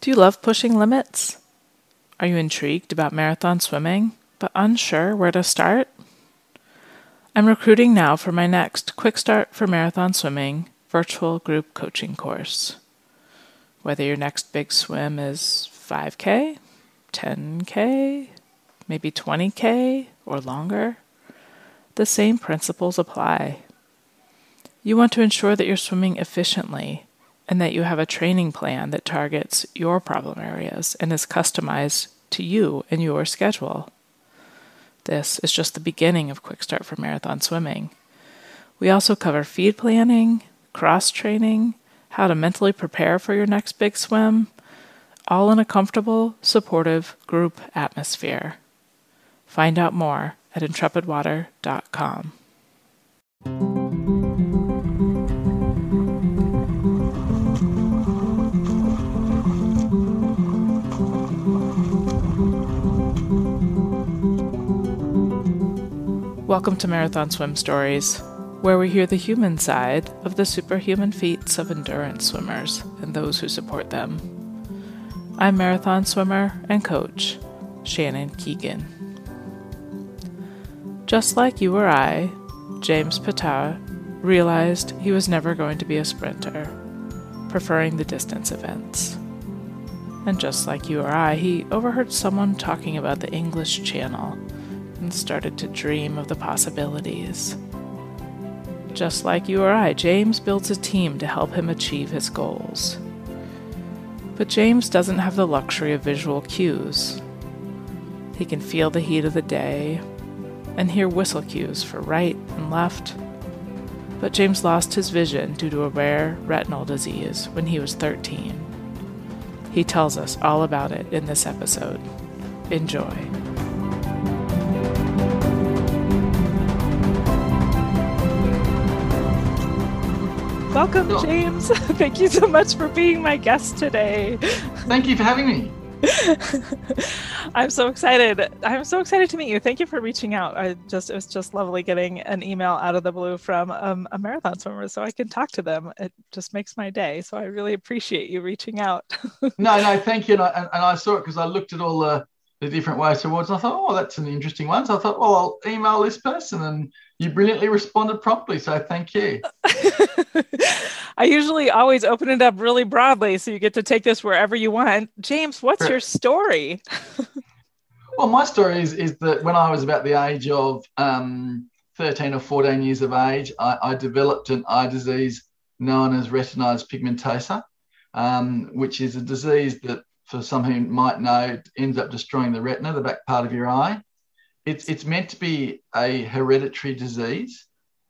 Do you love pushing limits? Are you intrigued about marathon swimming, but unsure where to start? I'm recruiting now for my next Quick Start for Marathon Swimming virtual group coaching course. Whether your next big swim is 5K, 10K, maybe 20K, or longer, the same principles apply. You want to ensure that you're swimming efficiently and that you have a training plan that targets your problem areas and is customized to you and your schedule. This is just the beginning of Quick Start for Marathon Swimming. We also cover feed planning, cross training, how to mentally prepare for your next big swim, all in a comfortable, supportive group atmosphere. Find out more at intrepidwater.com. Welcome to Marathon Swim Stories, where we hear the human side of the superhuman feats of endurance swimmers and those who support them. I'm marathon swimmer and coach Shannon Keegan. Just like you or I, James Pittar realized he was never going to be a sprinter, preferring the distance events. And just like you or I, he overheard someone talking about the English Channel and started to dream of the possibilities. Just like you or I, James builds a team to help him achieve his goals. But James doesn't have the luxury of visual cues. He can feel the heat of the day and hear whistle cues for right and left. But James lost his vision due to a rare retinal disease when he was 13. He tells us all about it in this episode. Enjoy. Welcome, Sure. James. Thank you so much for being my guest today. Thank you for having me. I'm so excited. I'm so excited to meet you. Thank you for reaching out. I just it was just lovely getting an email out of the blue from um, a marathon swimmer so I can talk to them. It just makes my day. So I really appreciate you reaching out. No, no, thank you. And I, and, and I saw it because I looked at all the, the different ways towards. I thought, oh, that's an interesting one. So I thought, well, I'll email this person, and you brilliantly responded promptly. So thank you. I usually always open it up really broadly so you get to take this wherever you want. James, what's your story? Well, my story is, is that when I was about the age of um, 13 or 14 years of age, I, I developed an eye disease known as retinitis pigmentosa, um, which is a disease that, for some who might know, ends up destroying the retina, the back part of your eye. It's, it's meant to be a hereditary disease,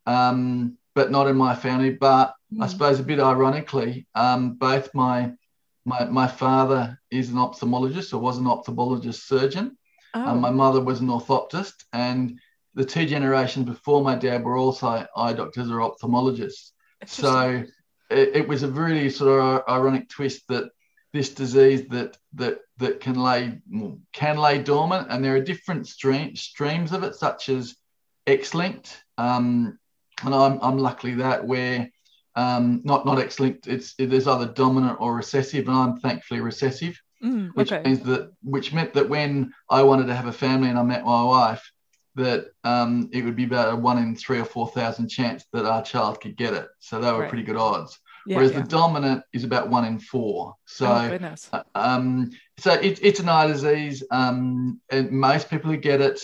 um, but not in my family. But I suppose a bit ironically, um, both my, my my father is an ophthalmologist or was an ophthalmologist surgeon. Oh, Um, my mother was an orthoptist, and the two generations before my dad were also eye doctors or ophthalmologists. So it, it was a really sort of ironic twist that this disease that that that can lay can lay dormant, and there are different stream, streams of it, such as X-linked, um, and I'm I'm luckily that where um, not not X-linked. It's there's either dominant or recessive, and I'm thankfully recessive Mm, which okay. means that which meant that when I wanted to have a family and I met my wife, that um, it would be about a one in three or four thousand chance that our child could get it. So they were Right. pretty good odds. Yeah, Whereas yeah. the dominant is about one in four. So oh, uh, um, so it, it's an eye disease, um, and most people who get it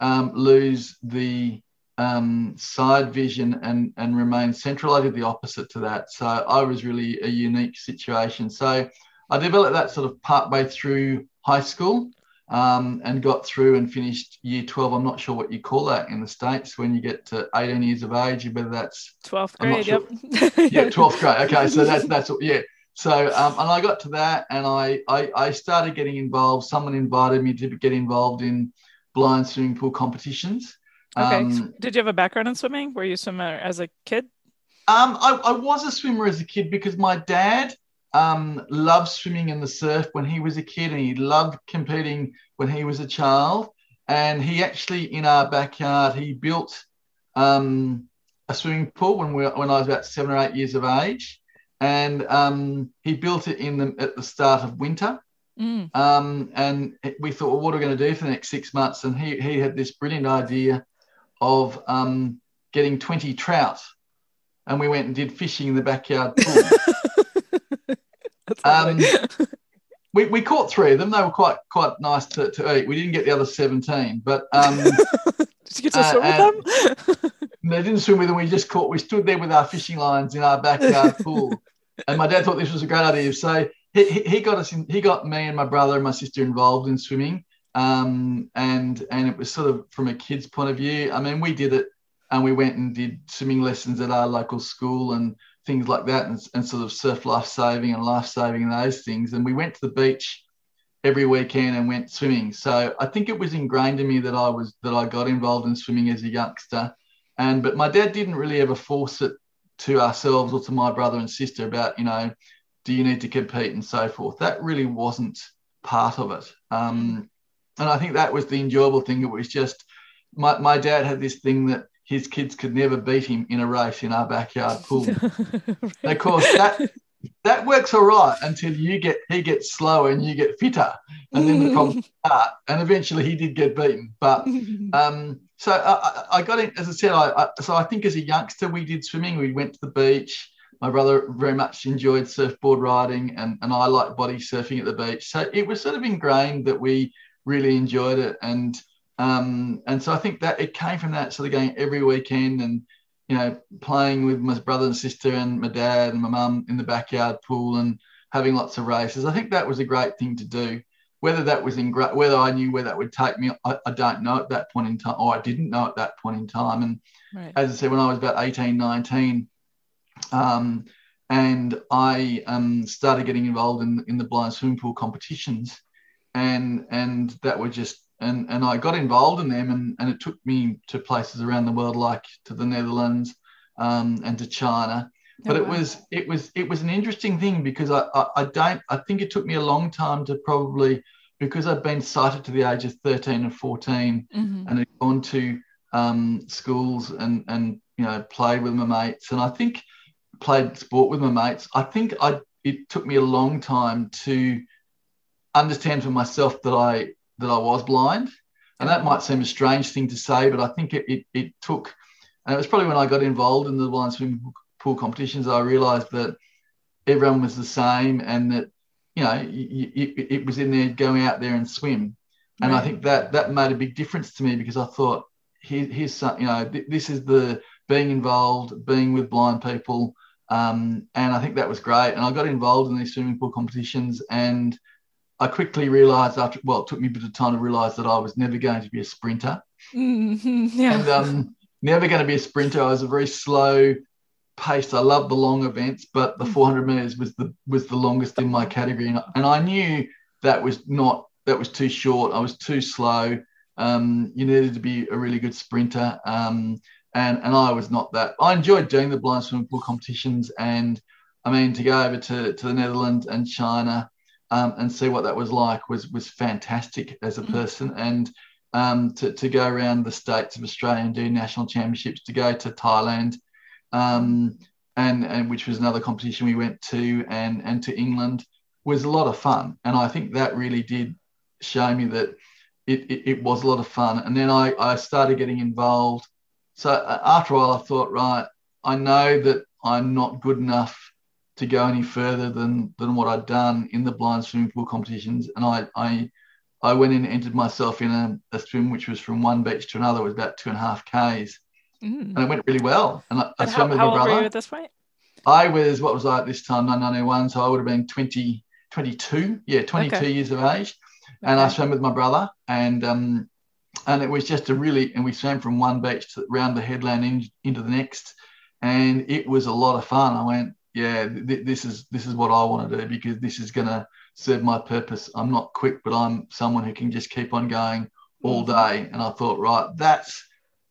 um, lose the um, side vision and and remain central. I did the opposite to that, so I was really a unique situation. So I developed that sort of partway through high school. Um, and got through and finished year 12. I'm not sure what you call that in the States when you get to 18 years of age, whether that's 12th I'm not grade, yep. yeah, 12th grade. Okay, so that's that's yeah. So um, and I got to that, and I, I I started getting involved. Someone invited me to get involved in blind swimming pool competitions. Okay. Um, Did you have a background in swimming? Were you a swimmer as a kid? um, I, I was a swimmer as a kid because my dad um, loved swimming in the surf when he was a kid, and he loved competing when he was a child. And he actually, in our backyard, he built um, a swimming pool when we when I was about seven or eight years of age. and um, he built it in the at the start of winter. Mm. Um, and we thought, well, what are we going to do for the next six months? And he he had this brilliant idea of um, getting 20 trout, and we went and did fishing in the backyard pool. um, we, we caught three of them. They were quite quite nice to, to eat. We didn't get the other 17, but um, did you get to uh, swim with them? they didn't swim with them. We just caught. We stood there with our fishing lines in our backyard pool, and my dad thought this was a great idea. So he, he got us in. He got me and my brother and my sister involved in swimming, um, and and it was sort of from a kid's point of view. I mean, we did it, and we went and did swimming lessons at our local school and things like that, and, and sort of surf life saving and life saving and those things. And we went to the beach every weekend and went swimming. So I think it was ingrained in me that I was that I got involved in swimming as a youngster. And but my dad didn't really ever force it to ourselves or to my brother and sister about you know do you need to compete and so forth. That really wasn't part of it. Um, and I think that was the enjoyable thing. It was just my, my dad had this thing that his kids could never beat him in a race in our backyard pool. right. Of course, that that works all right until you get he gets slower and you get fitter, and then the problems start. And eventually, he did get beaten. But um, so I, I, got in, as I said, I, I, so I think as a youngster we did swimming. We went to the beach. My brother very much enjoyed surfboard riding, and, and I liked body surfing at the beach. So it was sort of ingrained that we really enjoyed it, and um, and so I think that it came from that sort of going every weekend and you know playing with my brother and sister and my dad and my mum in the backyard pool and having lots of races. I think that was a great thing to do. Whether that was in whether I knew where that would take me, I, I, don't know at that point in time, or I didn't know at that point in time. And right. as I said, when I was about 18, 19, um, and I um, started getting involved in, in the blind swimming pool competitions, and and that were just and and I got involved in them, and and it took me to places around the world, like to the Netherlands um, and to China. But oh, wow. it was it was it was an interesting thing because I, I, I don't I think it took me a long time to probably because I'd been sighted to the age of 13 and 14 mm-hmm. and had gone to um, schools and, and, you know, played with my mates. And I think played sport with my mates. I think I, it took me a long time to understand for myself that I, that I was blind. And that might seem a strange thing to say, but I think it, it, it took, and it was probably when I got involved in the blind swimming pool competitions, I realized that everyone was the same and that you know, it, it was in there going out there and swim. And right. I think that that made a big difference to me because I thought, here, here's some, you know, th- this is the being involved, being with blind people. Um, and I think that was great. And I got involved in these swimming pool competitions and I quickly realized after, well, it took me a bit of time to realize that I was never going to be a sprinter. Mm-hmm, yeah. And um, never going to be a sprinter. I was a very slow, pace. I love the long events, but the mm. 400 meters was the was the longest in my category, and, and I knew that was not that was too short. I was too slow. Um, you needed to be a really good sprinter, um, and and I was not that. I enjoyed doing the blind swimming pool competitions, and I mean to go over to to the Netherlands and China. Um, and see what that was like was was fantastic as a mm. person and um, to, to go around the states of Australia and do national championships, to go to Thailand um, and and which was another competition we went to, and and to England was a lot of fun, and I think that really did show me that it, it, it was a lot of fun. And then I I started getting involved. So uh, after a while, I thought, right, I know that I'm not good enough to go any further than than what I'd done in the blind swimming pool competitions, and I I I went in and entered myself in a, a swim which was from one beach to another, it was about two and a half k's, Mm. And it went really well. And I, I swam with how my brother. Old were at this point? I was, what was I at this time? 1991. So I would have been 20, 22. Yeah, 22 okay. years of age. And okay. I swam with my brother. And um, and it was just a really, and we swam from one beach to round the headland in, into the next. And it was a lot of fun. I went, yeah, th- this is this is what I want to do because this is going to serve my purpose. I'm not quick, but I'm someone who can just keep on going all mm. day. And I thought, right, that's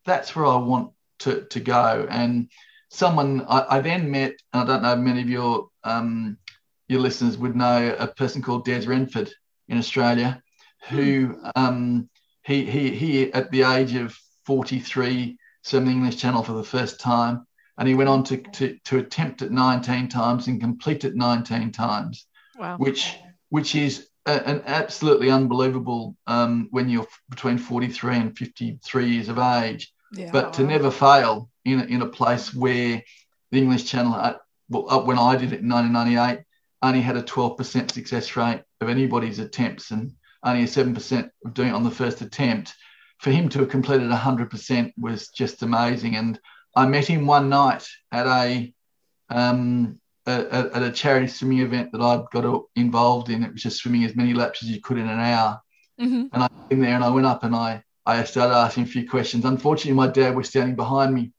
that's where I want to, to go. And someone I, I then met, I don't know many of your um, your listeners would know a person called Des Renford in Australia, who um, he, he he at the age of 43 swam the English Channel for the first time, and he went on to, to, to attempt it 19 times and complete it 19 times, Wow. which which is a, an absolutely unbelievable um, when you're between 43 and 53 years of age. Yeah. But to never fail in a, in a place where the English Channel, well, up when I did it in 1998, only had a 12% success rate of anybody's attempts and only a 7% of doing it on the first attempt. For him to have completed 100% was just amazing. And I met him one night at a um, at a charity swimming event that I'd got involved in. It was just swimming as many laps as you could in an hour. Mhm. And I in there and I went up and I I started asking a few questions. Unfortunately, my dad was standing behind me,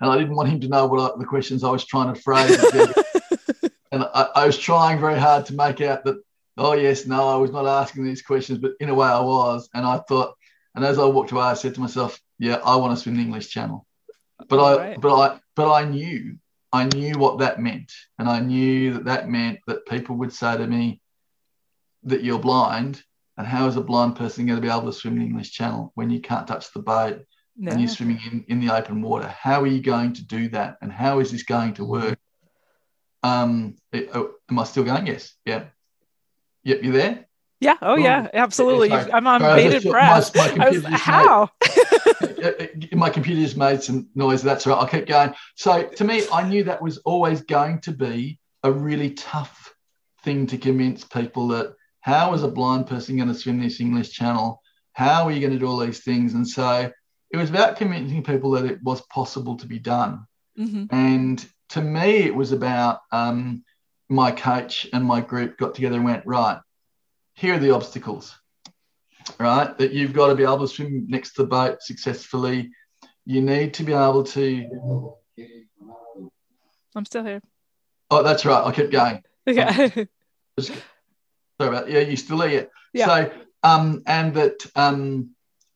and I didn't want him to know what I, the questions I was trying to phrase. and I, I was trying very hard to make out that oh yes, no, I was not asking these questions, but in a way I was. And I thought, and as I walked away, I said to myself, yeah, I want to swim the English Channel. But I, Right. but I, but I knew, I knew what that meant, and I knew that that meant that people would say to me that you're blind, and how is a blind person going to be able to swim the English Channel when you can't touch the boat No. and you're swimming in, in the open water? How are you going to do that, and how is this going to work? Um, it- oh, am I still going? Yes. Yeah. Yep. You there? Yeah. Oh, yeah. Absolutely. I'm on I bated breath. my- my I was, how? My computer just made some noise. That's right. I'll keep going. So to me, I knew that was always going to be a really tough thing to convince people that how is a blind person going to swim this English channel? How are you going to do all these things? And so it was about convincing people that it was possible to be done. Mhm. And to me, it was about um, my coach and my group got together and went, right, here are the obstacles, right? That you've got to be able to swim next to the boat successfully. You need to be able to. I'm still here. Oh, that's right. I kept going. Yeah. Sorry about Yeah, you still there? Yeah. So, um, and that um,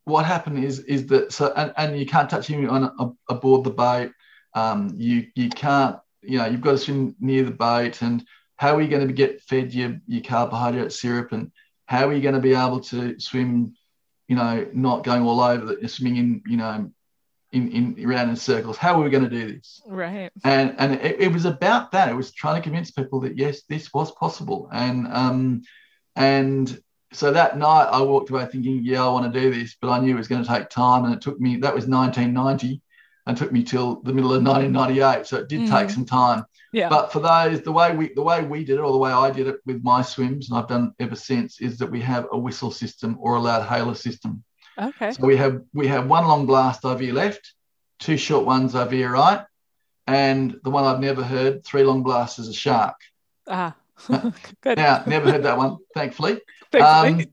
what happened is is that so and, and you can't touch him on a, aboard the boat. Um, you you can't you know you've got to swim near the boat and how are you going to get fed your your carbohydrate syrup and how are you going to be able to swim you know not going all over the swimming in you know in in around in circles how are we going to do this right. and and it, it was about that. It was trying to convince people that yes, this was possible. And um, and so that night I walked away thinking, yeah, I want to do this, but I knew it was going to take time, and it took me. That was 1990, and took me till the middle of 1998. So it did take Mhm. some time. Yeah. But for those, the way we the way we did it, or the way I did it with my swims, and I've done ever since, is that we have a whistle system or a loud hailer system. okay. So we have we have one long blast over your left, two short ones over your right, and the one I've never heard, three long blasts as a shark. Ah. Good. Now, never heard that one, thankfully. Thankfully. Um,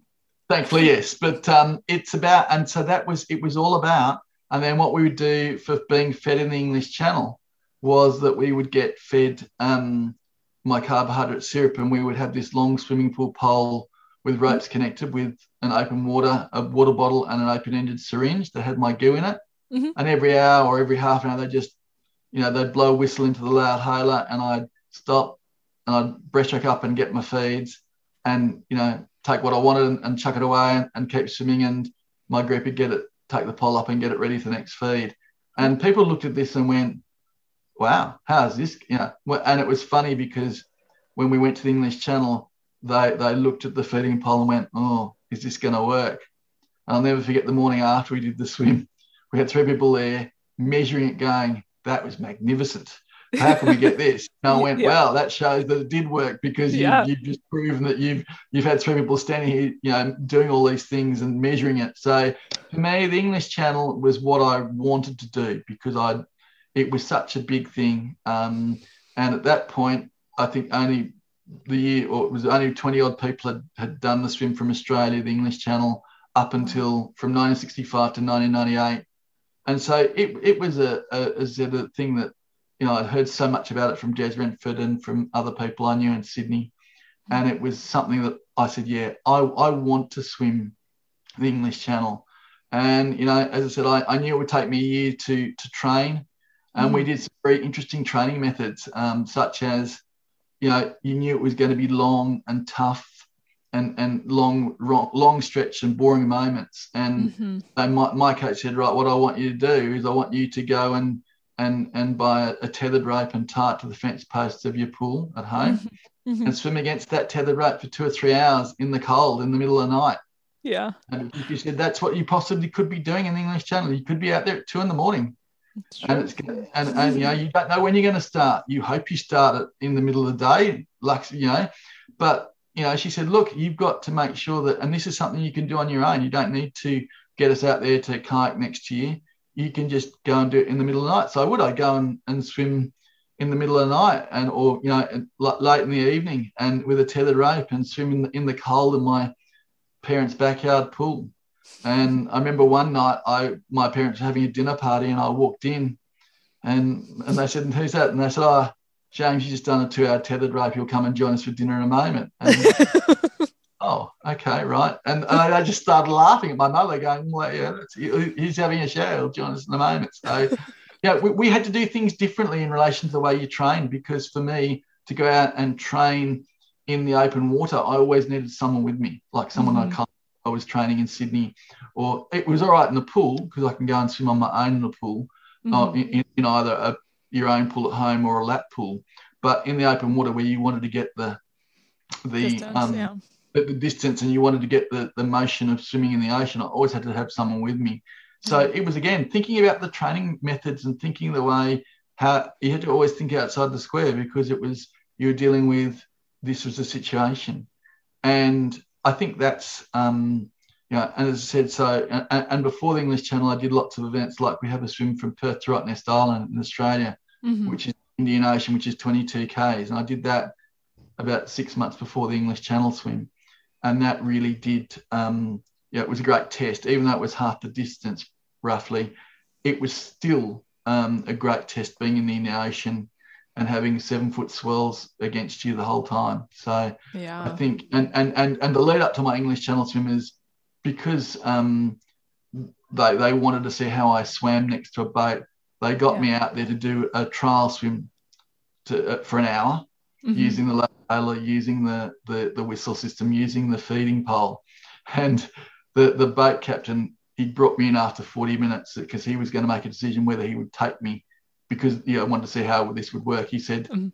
thankfully, yes. But um, it's about, and so that was it was all about. And then what we would do for being fed in the English Channel was that we would get fed um, my carbohydrate syrup, and we would have this long swimming pool pole with ropes connected with an open water, a water bottle, and an open-ended syringe that had my goo in it. Mhm. And every hour or every half an hour, they just, you know, they'd blow a whistle into the loud hailer, and I'd stop and I'd breaststroke up and get my feeds, and you know, take what I wanted and, and chuck it away and, and keep swimming. And my group would get it, take the pole up and get it ready for the next feed. And people looked at this and went, "Wow, how's this?" You know, and it was funny because when we went to the English Channel, they they looked at the feeding pole and went, "Oh, is this going to work?" And I'll never forget the morning after we did the swim. We had three people there measuring it, going, "That was magnificent." How can we get this? And I went, Yeah. well, that shows that it did work because you, Yeah. you've just proven that you've you've had three people standing here, you know, doing all these things and measuring it. So for me, the English Channel was what I wanted to do because I, it was such a big thing. Um, and at that point, I think only the year, or it was only 20 odd people had, had done the swim from Australia, the English Channel, up until from 1965 to 1998. And so it, it was a, a, a, thing that, you know, I'd heard so much about it from Des Renford and from other people I knew in Sydney. And it was something that I said, yeah, I, I want to swim the English Channel. And, you know, as I said, I, I knew it would take me a year to, to train. And we did some very interesting training methods, um, such as, you know, you knew it was going to be long and tough and, and long, long, long stretch and boring moments. And Mhm. so my, my coach said, right, what I want you to do is I want you to go and and and by a, tethered rope and tie it to the fence posts of your pool at home Mm-hmm. Mhm. and swim against that tethered rope for two or three hours in the cold in the middle of the night. Yeah. And if you said that's what you possibly could be doing in the English Channel, you could be out there at two in the morning, and it's and and you know you don't know when you're going to start. You hope you start it in the middle of the day, like you know, but you know she said, look, you've got to make sure that, and this is something you can do on your own. You don't need to get us out there to kayak next year. You can just go and do it in the middle of the night. So would I go and, and swim in the middle of the night and or you know late in the evening and with a tethered rope and swim in the, in the cold in my parents' backyard pool. And I remember one night I my parents were having a dinner party and I walked in and and they said, and Who's that? And they said, Oh, James, you just done a two hour tethered rope. You'll come and join us for dinner in a moment. And, oh, okay, right. And, and I just started laughing at my mother, going, Well, yeah, that's, he- he's having a shower. He'll join us in a moment. So yeah, we, we had to do things differently in relation to the way you train because for me to go out and train in the open water, I always needed someone with me, like someone Mhm. I can't. I was training in Sydney, or it was all right in the pool because I can go and swim on my own in the pool, Mhm. uh, in, in- either a, your own pool at home or a lap pool. But in the open water where you wanted to get the the Distance, um, yeah. the, the distance and you wanted to get the, the motion of swimming in the ocean, I always had to have someone with me. So it was again thinking about the training methods and thinking the way how you had to always think outside the square because it was you were dealing with this was a situation, and I think that's um, you know, and as I said, so and, and before the English Channel, I did lots of events like we have a swim from Perth to Rottnest Island in Australia, Mhm. which is Indian Ocean, which is 22 k's, and I did that about six months before the English Channel swim, and that really did. Um, yeah, it was a great test, even though it was half the distance roughly. It was still um, a great test being in the Indian Ocean and having seven foot swells against you the whole time. So yeah. I think, and and and and the lead up to my English Channel swimmers, because um, they they wanted to see how I swam next to a boat. They got Yeah. me out there to do a trial swim to, uh, for an hour Mhm. using the lola, using the, the the whistle system, using the feeding pole, and the the boat captain he brought me in after 40 minutes because he was going to make a decision whether he would take me because you know, I wanted to see how this would work. He said. Mhm.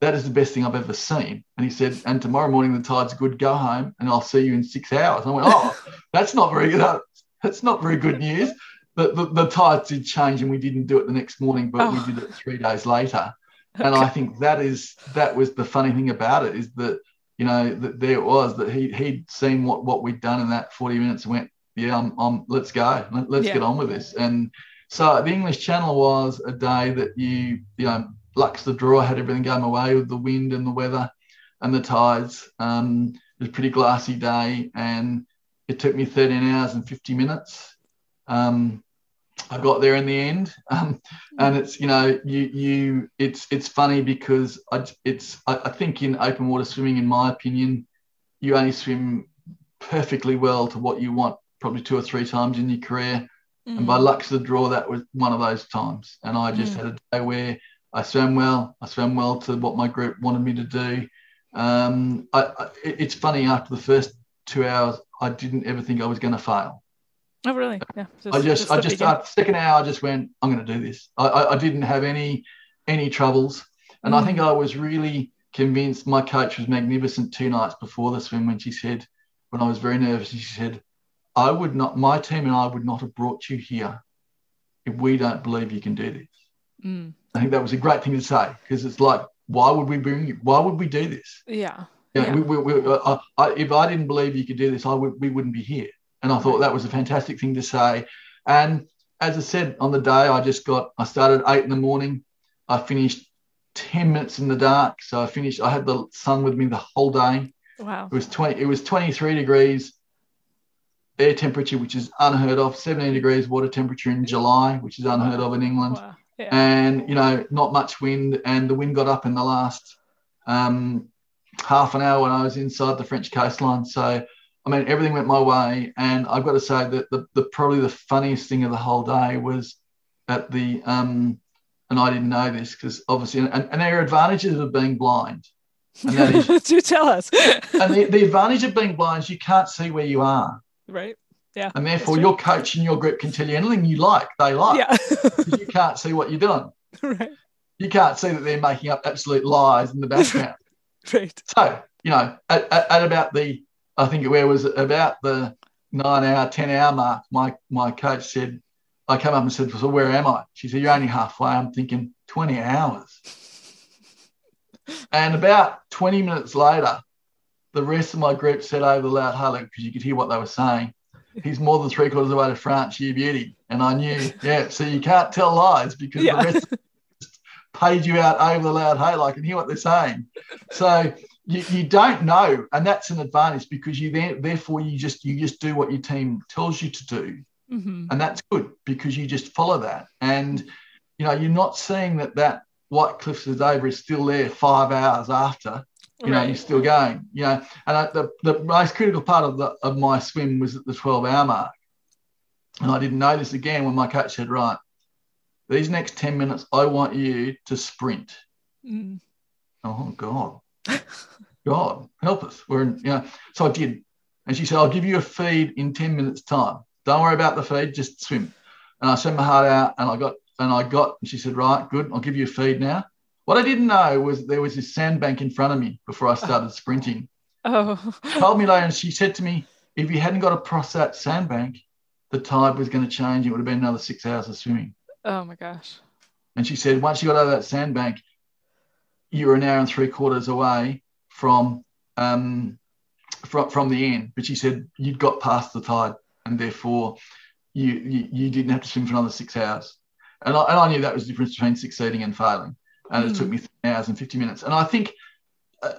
That is the best thing I've ever seen. And he said, and tomorrow morning the tide's good, go home and I'll see you in six hours. And I went, oh, that's not very good. That's not very good news. But the, the tides did change and we didn't do it the next morning, but Oh. we did it three days later and I think that is that was the funny thing about it is that you know that there it was that he he'd seen what what we'd done in that 40 minutes and went yeah I'm, I'm let's go Let, let's Yeah. get on with this and so the English Channel was a day that you you know luck's the draw had everything going my way with the wind and the weather and the tides. Um, it was a pretty glassy day and it took me 13 hours and 50 minutes. Um, I got there in the end. Um, and it's you know you you it's it's funny because I, it's I, I think in open water swimming in my opinion you only swim perfectly well to what you want probably two or three times in your career and by Mhm. luck to the draw that was one of those times and I just Mm. had a day where I swam well I swam well to what my group wanted me to do um, I, I, it's funny after the first two hours I didn't ever think I was going to fail Oh, really? Yeah. I just, I the just, beginning. uh, second hour, I just went, I'm going to do this. I, I, I didn't have any, any troubles, and I Mm. think I was really convinced. My coach was magnificent two nights before the swim when she said, when I was very nervous, she said, I would not, my team and I would not have brought you here if we don't believe you can do this. Mm. I think that was a great thing to say because it's like, why would we bring you? Why would we do this? Yeah. Yeah, Yeah. We, we, we, uh, I, if I didn't believe you could do this, I would we wouldn't be here. And I thought that was a fantastic thing to say. And as I said on the day, I just got I started eight in the morning. I finished ten minutes in the dark. So I finished. I had the sun with me the whole day. Wow. It was twenty. It was twenty three degrees air temperature, which is unheard of. Seventeen degrees water temperature in July, which is unheard of in England Wow. Yeah. and you know not much wind and the wind got up in the last um, half an hour when i was inside the french coastline so i mean everything went my way and i've got to say that the, the probably the funniest thing of the whole day was at the um, and i didn't know this because obviously and, and there are advantages of being blind and that is Do tell us. and the, the advantage of being blind is you can't see where you are right. Yeah. and therefore your coach and your group can tell you anything you like they like Yeah. you can't see what you're doing. Right. You can't see that they're making up absolute lies in the background. Right. so, you know, at, at, at about the, I think it was about the nine hour, 10 hour mark, my, my coach said, I came up and said, So where am I? She said, You're only halfway. I'm thinking, 20 hours. and about 20 minutes later, the rest of my group said over the loud hailer because you could hear what they were saying. He's more than three quarters of the way to France, you beauty. And I knew, yeah, so you can't tell lies because Yeah. the rest paid you out over the loud hailer. I can hear what they're saying. So you, you don't know, and that's an advantage because you then therefore you just you just do what your team tells you to do, hmm and that's good because you just follow that. And you know you're not seeing that that White Cliffs of Dover is still there five hours after. You know Right. you're still going. You know, and I, the the most critical part of the of my swim was at the 12 hour mark, and I didn't know this again when my coach said, right. These next 10 minutes, I want you to sprint. Mm. Oh God, God, help us. We're in, you know. So I did, and she said, "I'll give you a feed in ten minutes' time. Don't worry about the feed, just swim." And I sent my heart out, and I got, and I got. And she said, "Right, good. I'll give you a feed now." What I didn't know was there was this sandbank in front of me before I started sprinting. Oh. Told me later, and she said to me, "If you hadn't got across that sandbank, the tide was going to change. It would have been another six hours of swimming." Oh my gosh. And she said, once you got over that sandbank, you were an hour and three quarters away from um, from, from the end. But she said you'd got past the tide, and therefore you, you you didn't have to swim for another six hours. And I, and I knew that was the difference between succeeding and failing. And it Mm. took me hours and 50 minutes. And I think, uh,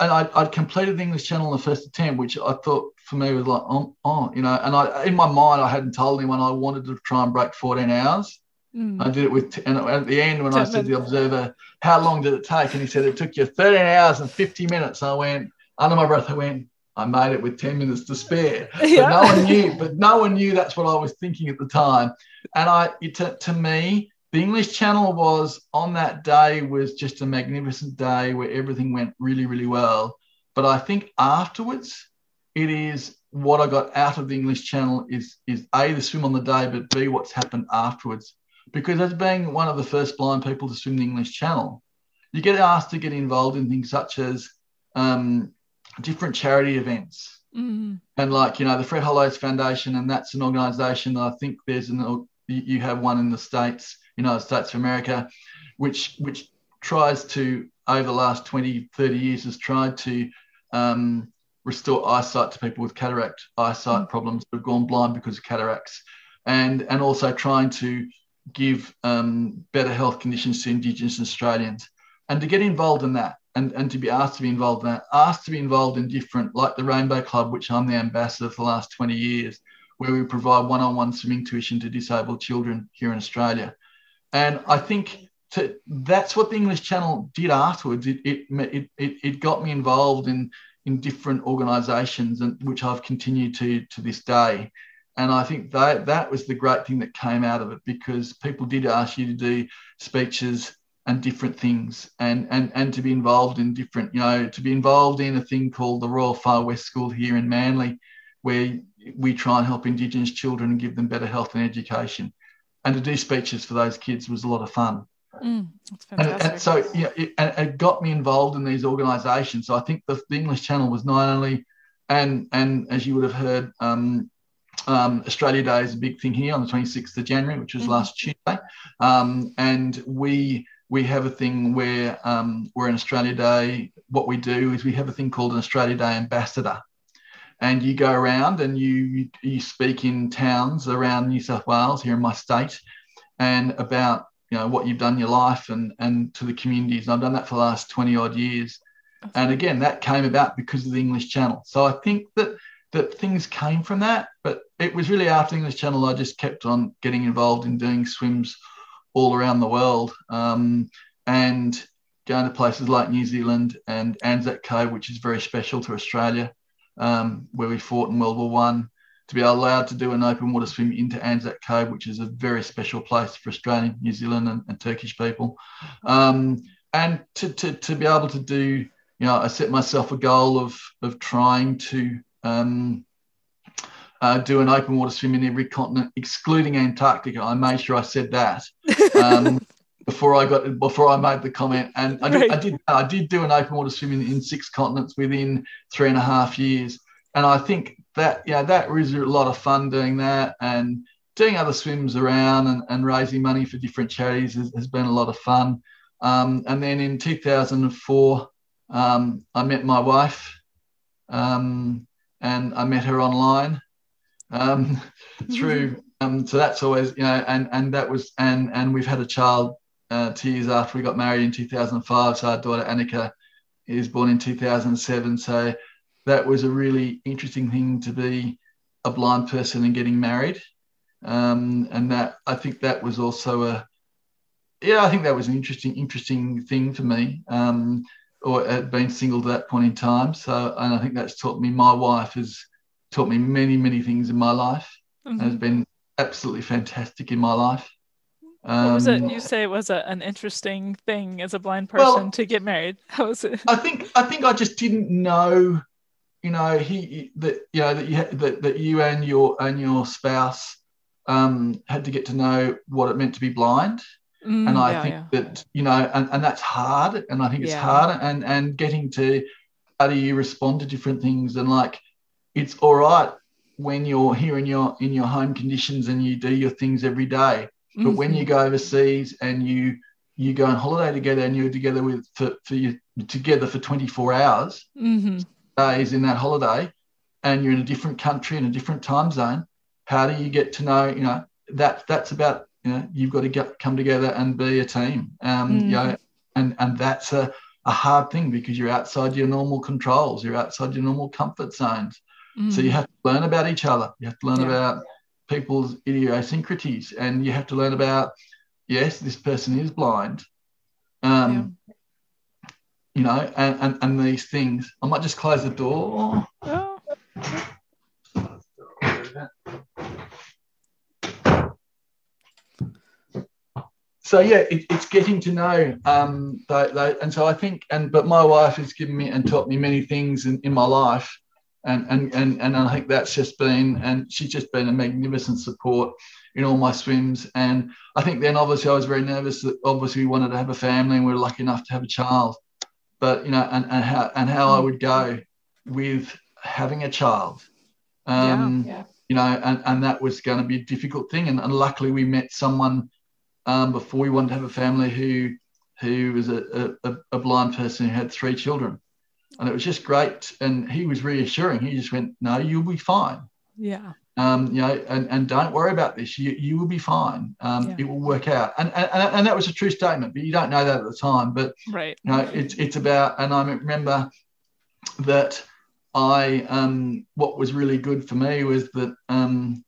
and I, I'd completed the English Channel in the first attempt, which I thought for me was like, oh, oh, you know, and I in my mind I hadn't told anyone I wanted to try and break 14 hours. Mm. I did it with, and at the end, when I said to the observer, how long did it take? And he said, it took you 13 hours and 50 minutes. I went, under my breath, I went, I made it with 10 minutes to spare. But Yeah. no one knew, but no one knew that's what I was thinking at the time. And I, it, to, to me, the English Channel was on that day was just a magnificent day where everything went really, really well. But I think afterwards, it is what I got out of the English Channel is is a the swim on the day, but b what's happened afterwards. Because as being one of the first blind people to swim the English Channel, you get asked to get involved in things such as um, different charity events Mm. and like you know the Fred Hollows Foundation, and that's an organisation that I think there's an you have one in the states, United States of America, which which tries to over the last 20, 30 years has tried to um, restore eyesight to people with cataract eyesight problems who've gone blind because of cataracts, and and also trying to give um, better health conditions to Indigenous Australians, and to get involved in that and, and to be asked to be involved in that, asked to be involved in different, like the Rainbow Club, which I'm the ambassador for the last 20 years, where we provide one on one swimming tuition to disabled children here in Australia. And I think to, that's what the English Channel did afterwards. It, it, it, it, it got me involved in, in different organisations, and which I've continued to to this day. And I think that that was the great thing that came out of it because people did ask you to do speeches and different things and, and and to be involved in different you know to be involved in a thing called the royal far west school here in manly where we try and help indigenous children and give them better health and education and to do speeches for those kids was a lot of fun Mm. That's and, fantastic. and so yeah it, and it got me involved in these organizations so i think the, the english channel was not only and and as you would have heard um, um, Australia Day is a big thing here on the 26th of January, which was Mhm. last Tuesday, um, and we we have a thing where um, we're in Australia Day. What we do is we have a thing called an Australia Day ambassador, and you go around and you you, speak in towns around New South Wales here in my state, and about you know what you've done in your life and and to the communities. And I've done that for the last 20 odd years, and again that came about because of the English Channel. So I think that that things came from that, but it was really after the English Channel I just kept on getting involved in doing swims all around the world um, and going to places like New Zealand and Anzac Cove, which is very special to Australia, um, where we fought in World War One. To be allowed to do an open water swim into Anzac Cove, which is a very special place for Australian, New Zealand, and, and Turkish people, um, and to, to to be able to do, you know, I set myself a goal of of trying to um, uh, do an open water swim in every continent, excluding Antarctica. I made sure I said that. Um, before I got before I made the comment, and I did, right. I did I did do an open water swim in, in six continents within three and a half years, and I think that yeah that was a lot of fun doing that and doing other swims around and, and raising money for different charities has, has been a lot of fun. Um, and then in 2004, um, I met my wife, um, and I met her online um, through. Um, so that's always you know, and and that was and and we've had a child uh, two years after we got married in 2005. So our daughter Annika is born in 2007. So that was a really interesting thing to be a blind person and getting married. Um, and that I think that was also a yeah I think that was an interesting interesting thing for me um, or uh, being single to that point in time. So and I think that's taught me my wife has taught me many many things in my life mm-hmm. has been absolutely fantastic in my life. Um, what was it um, you say was a, an interesting thing as a blind person well, to get married? How was it? I think I think I just didn't know, you know, he that you know that you that, that you and your and your spouse um, had to get to know what it meant to be blind. Mm, and I yeah, think yeah. that you know, and, and that's hard, and I think it's yeah. hard, and and getting to how do you respond to different things, and like it's all right when you're here in your in your home conditions and you do your things every day but mm-hmm. when you go overseas and you you go on holiday together and you're together with for, for you together for 24 hours mm-hmm. days in that holiday and you're in a different country in a different time zone how do you get to know you know that that's about you know you've got to get come together and be a team um mm-hmm. you know and and that's a, a hard thing because you're outside your normal controls you're outside your normal comfort zones so you mm. have to learn about each other you have to learn yeah. about people's idiosyncrasies and you have to learn about yes this person is blind um yeah. you know and, and and these things i might just close the door oh. so yeah it, it's getting to know um they, they, and so i think and but my wife has given me and taught me many things in, in my life and and and and I think that's just been and she's just been a magnificent support in all my swims. And I think then obviously I was very nervous that obviously we wanted to have a family and we were lucky enough to have a child. But you know, and, and how and how I would go with having a child. Um, yeah, yeah. You know, and, and that was going to be a difficult thing. And, and luckily we met someone um, before we wanted to have a family who who was a, a, a blind person who had three children and it was just great. And he was reassuring. He just went, "No, you'll be fine." Yeah. Um, you know, and, and don't worry about this. You you will be fine. Um, yeah. It will work out. And, and and that was a true statement, but you don't know that at the time. But right. You know, it's it's about. And I remember that I um, what was really good for me was that um,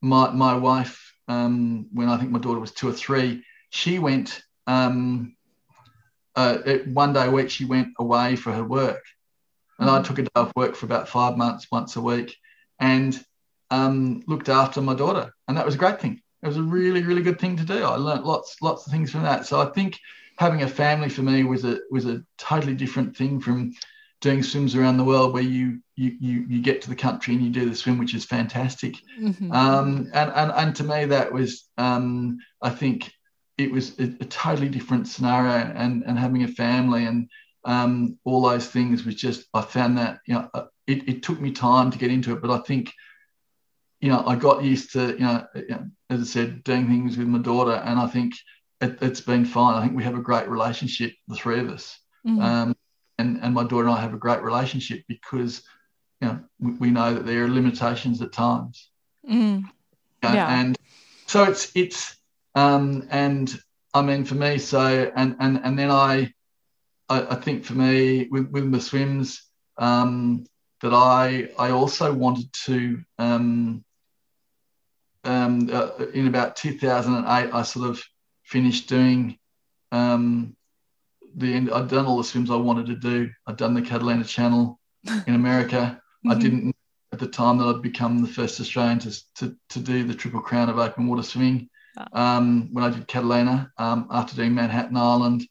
my my wife um, when I think my daughter was two or three, she went um, uh, it, one day a week she went away for her work, and mm-hmm. I took a day off work for about five months, once a week, and um, looked after my daughter, and that was a great thing. It was a really, really good thing to do. I learned lots, lots of things from that. So I think having a family for me was a was a totally different thing from doing swims around the world where you you you, you get to the country and you do the swim, which is fantastic. Mm-hmm. Um, and, and and to me that was um, I think it was a, a, totally different scenario and, and having a family and um, all those things was just, I found that, you know, uh, it, it took me time to get into it, but I think, you know, I got used to, you know, as I said, doing things with my daughter. And I think it, has been fine. I think we have a great relationship, the three of us. Mm-hmm. Um, and, and my daughter and I have a great relationship because, you know, we, we know that there are limitations at times. Mm-hmm. Yeah. And so it's, it's, um, and I mean, for me, so and and and then I, I, I think for me with with the swims, um, that I I also wanted to um, um, uh, in about 2008, I sort of finished doing um, the end. I'd done all the swims I wanted to do. I'd done the Catalina Channel in America. mm-hmm. I didn't at the time that I'd become the first Australian to, to, to do the Triple Crown of open water swimming um, when I did Catalina um, after doing Manhattan Island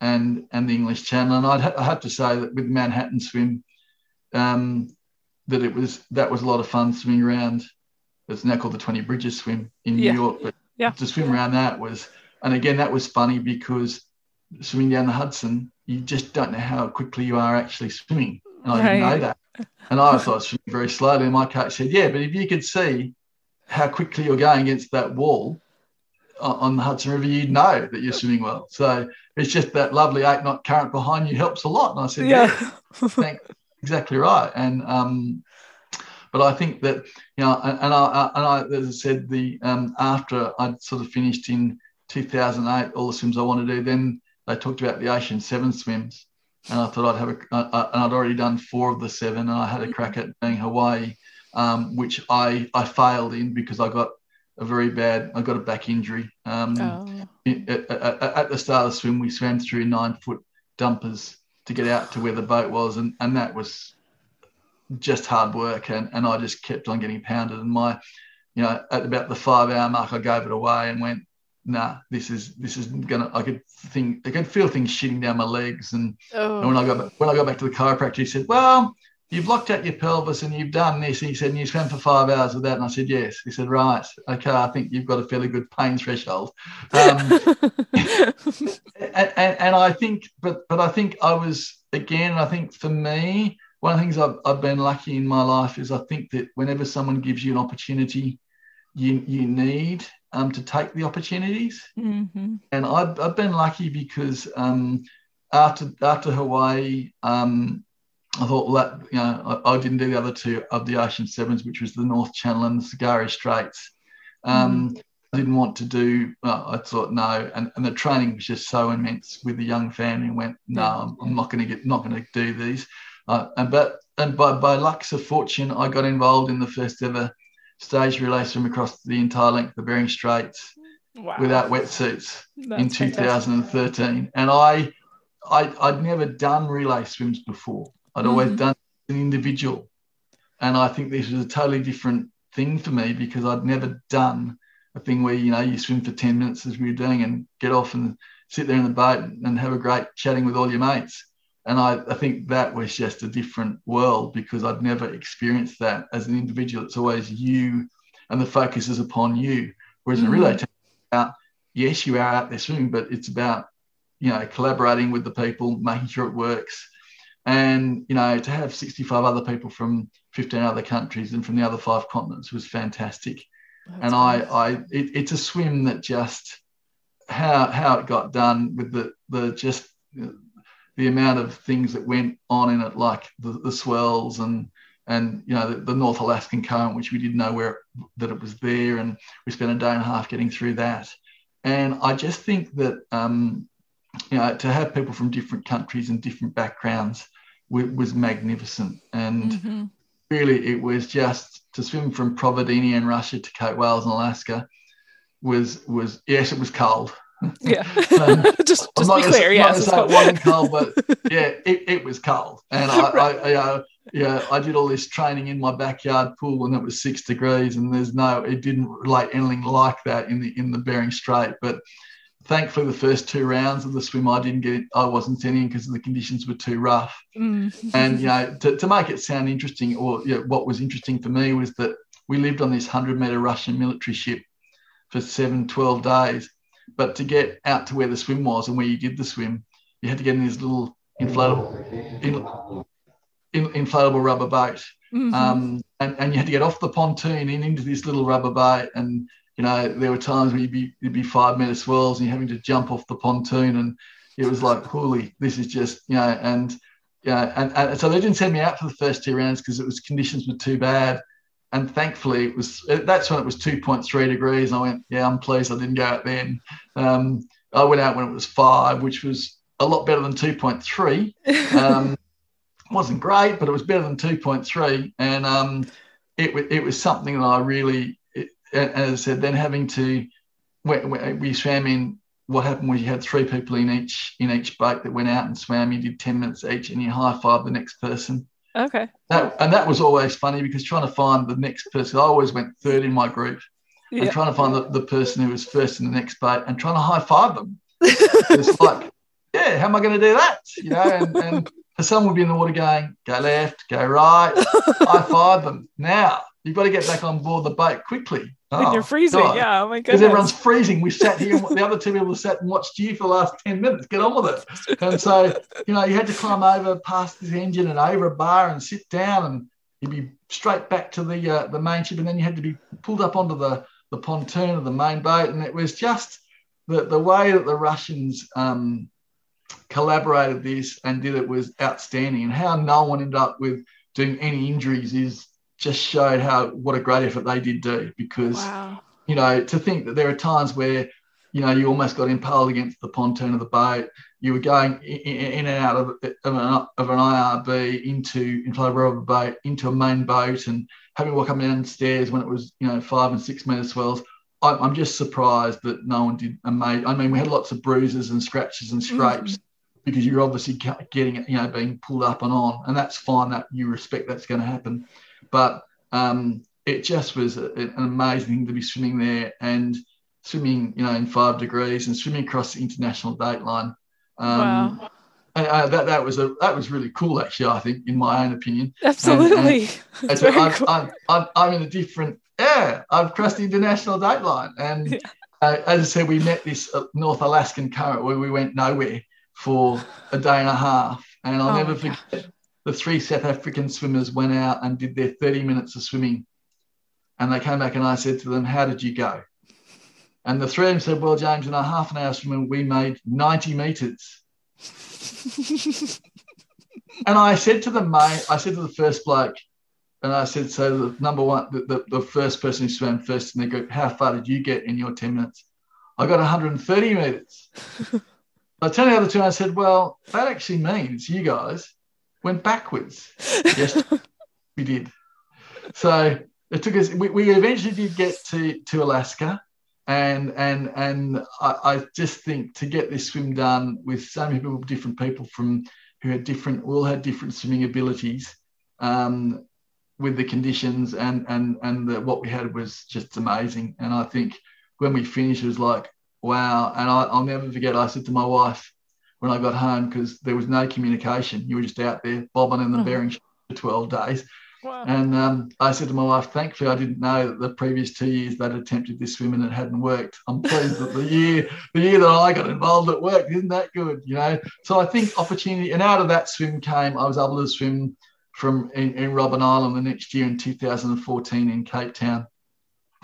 and and the English Channel. And I'd ha- I have to say that with Manhattan Swim, um, that it was that was a lot of fun swimming around. It's now called the Twenty Bridges Swim in yeah. New York, but yeah. to swim around that was and again, that was funny because swimming down the Hudson, you just don't know how quickly you are actually swimming. And I right. didn't know that. And I thought I was swimming very slowly. And my coach said, Yeah, but if you could see how quickly you're going against that wall on the Hudson River, you'd know that you're swimming well. So it's just that lovely eight knot current behind you helps a lot. And I said, Yeah, yeah exactly right. And um, but I think that you know, and, and I, and I, as I said, the um, after I'd sort of finished in 2008, all the swims I want to do, then they talked about the Ocean Seven swims, and I thought I'd have a, and I'd already done four of the seven, and I had a crack at doing Hawaii, um, which I I failed in because I got a very bad, I got a back injury. Um, oh. at, the start of the swim, we swam through nine foot dumpers to get out to where the boat was, and and that was just hard work, and and I just kept on getting pounded, and my you know, at about the five hour mark, I gave it away and went, nah, this is this is gonna. I could think, I could feel things shitting down my legs, and, oh. and when I got back, when I got back to the chiropractor, he said, well, you've looked at your pelvis and you've done this. And he said, and you spent for five hours with that, and I said, yes. He said, right, okay, I think you've got a fairly good pain threshold. Um, and, and, and I think, but but I think I was again. I think for me, one of the things I've, I've been lucky in my life is I think that whenever someone gives you an opportunity, you you need um, to take the opportunities. Mm-hmm. And I've, I've been lucky because um, after after Hawaii, um, I thought, well, that you know, I, I, didn't do the other two of the Ocean Sevens, which was the North Channel and the Tsugaru Straits. Um, mm. I didn't want to do. Well, I thought no, and, and the training was just so immense with the young family. Went no, I'm, I'm not going to get, not going to do these. Uh, and but and by by lucks of fortune, I got involved in the first ever stage relay swim across the entire length of the Bering Straits wow. without wetsuits That's in 2013. Fantastic. And I, I, I'd never done relay swims before. I'd mm-hmm. always done an individual. And I think this was a totally different thing for me because I'd never done a thing where, you know, you swim for 10 minutes as we were doing and get off and sit there in the boat and have a great chatting with all your mates and I, I, think that was just a different world because I'd never experienced that as an individual. It's always you, and the focus is upon you. Whereas mm-hmm. in relay, about yes, you are out there swimming, but it's about you know collaborating with the people, making sure it works, and you know to have 65 other people from 15 other countries and from the other five continents was fantastic. That's and I, I, it, it's a swim that just how how it got done with the the just the amount of things that went on in it, like the, the swells and and you know the, the, North Alaskan current, which we didn't know where that it was there, and we spent a day and a half getting through that. And I just think that um, you know to have people from different countries and different backgrounds w- was magnificent, and mm-hmm. really it was just to swim from Providencia in Russia to Cape Wales in Alaska was was yes it was cold yeah. um, just just be clear. Yes. Not it wasn't cold, but yeah, it, it was cold. And I, right. I, I uh, yeah, I did all this training in my backyard pool when it was six degrees, and there's no, it didn't relate anything like that in the in the Bering Strait. But thankfully, the first two rounds of the swim, I didn't get, I wasn't sending because the conditions were too rough. Mm. And you know, to, to make it sound interesting, or you know, what was interesting for me was that we lived on this hundred meter Russian military ship for seven, 12 days but to get out to where the swim was and where you did the swim, you had to get in this little inflatable, in, in, inflatable rubber boat. Mm-hmm. Um, and, and you had to get off the pontoon and into this little rubber boat. And, you know, there were times where you'd be, you'd be five meter swells and you're having to jump off the pontoon. And it was like, holy, this is just, you know, and, yeah, and, and so they didn't send me out for the first two rounds because it was conditions were too bad. And thankfully it was that's when it was 2.3 degrees. I went yeah i'm pleased i didn't go out then. Um, i went out when it was five which was a lot better than 2.3 um, wasn't great but it was better than 2.3 and um, it, it was something that i really as i said then having to we, we swam in what happened was you had three people in each in each boat that went out and swam you did 10 minutes each and you high five the next person Okay. That, and that was always funny because trying to find the next person, I always went third in my group. Yeah. And trying to find the, the person who was first in the next boat and trying to high five them. it's like, yeah, how am I going to do that? You know, and, and someone would be in the water going, go left, go right, high five them. Now, you've got to get back on board the boat quickly Oh, when you're freezing, God. yeah. Oh my goodness. Because everyone's freezing. We sat here, and the other two people sat and watched you for the last 10 minutes. Get on with it. And so, you know, you had to climb over past this engine and over a bar and sit down, and you'd be straight back to the uh, the main ship, and then you had to be pulled up onto the, the pontoon of the main boat. And it was just the, the way that the Russians um, collaborated this and did it was outstanding. And how no one ended up with doing any injuries is just showed how what a great effort they did do because wow. you know to think that there are times where you know you almost got impaled against the pontoon of the boat you were going in, and out of, of, an, of an IRB into into of a boat into a main boat and having to walk up and down stairs when it was you know five and six meter swells I'm just surprised that no one did amazing. I mean, we had lots of bruises and scratches and scrapes mm-hmm. because you're obviously getting it, you know, being pulled up and on, and that's fine. That you respect that's going to happen. But um, it just was a, an amazing thing to be swimming there and swimming, you know, in five degrees and swimming across the international date line. Um, wow. And, uh, that that was a that was really cool, actually. I think, in my own opinion. Absolutely. And, and I'm, cool. I'm, I'm, I'm, in a different. Yeah, I've crossed the international date line, and yeah. uh, as I said, we met this uh, North Alaskan current where we went nowhere for a day and a half, and I'll oh never forget. Gosh the three South African swimmers went out and did their 30 minutes of swimming. And they came back and I said to them, How did you go? And the three of them said, Well, James, in a half an hour swimming, we made 90 meters. and I said to the mate, I said to the first bloke, and I said, So the number one, the, the, the first person who swam first in the group, how far did you get in your 10 minutes? I got 130 meters. I turned the other two and I said, Well, that actually means you guys went backwards. yes, we did. So it took us. We, we eventually did get to to Alaska, and and and I, I, just think to get this swim done with so many people, different people from who had different, all had different swimming abilities. Um, with the conditions and and and the, what we had was just amazing. And I think when we finished, it was like wow. And I, I'll never forget. I said to my wife, when I got home because there was no communication. You were just out there bobbing in the mm-hmm. Bering for 12 days. Wow. And um, I said to my wife, thankfully, I didn't know that the previous two years they'd attempted this swim and it hadn't worked. I'm pleased that the year, the year that I got involved, it worked. Isn't that good? You know. So I think opportunity, and out of that swim came, I was able to swim from in, in Robben Island the next year in 2014 in Cape Town.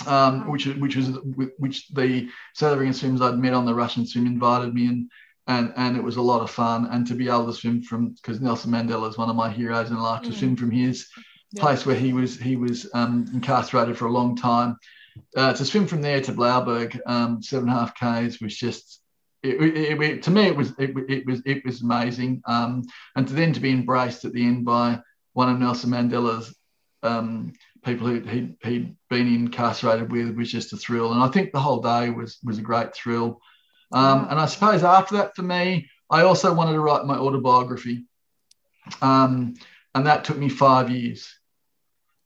Um, which which was which the South African swims I'd met on the Russian swim invited me and and and it was a lot of fun. And to be able to swim from because Nelson Mandela is one of my heroes in life, mm. to swim from his yeah. place where he was he was um, incarcerated for a long time, uh, to swim from there to Blouberg, um, seven and a half k's was just. It, it, it, to me, it was it, it was it was amazing, um, and to then to be embraced at the end by one of Nelson Mandela's um, people who he'd, he'd been incarcerated with was just a thrill. And I think the whole day was was a great thrill. Um, and I suppose after that, for me, I also wanted to write my autobiography. Um, and that took me five years.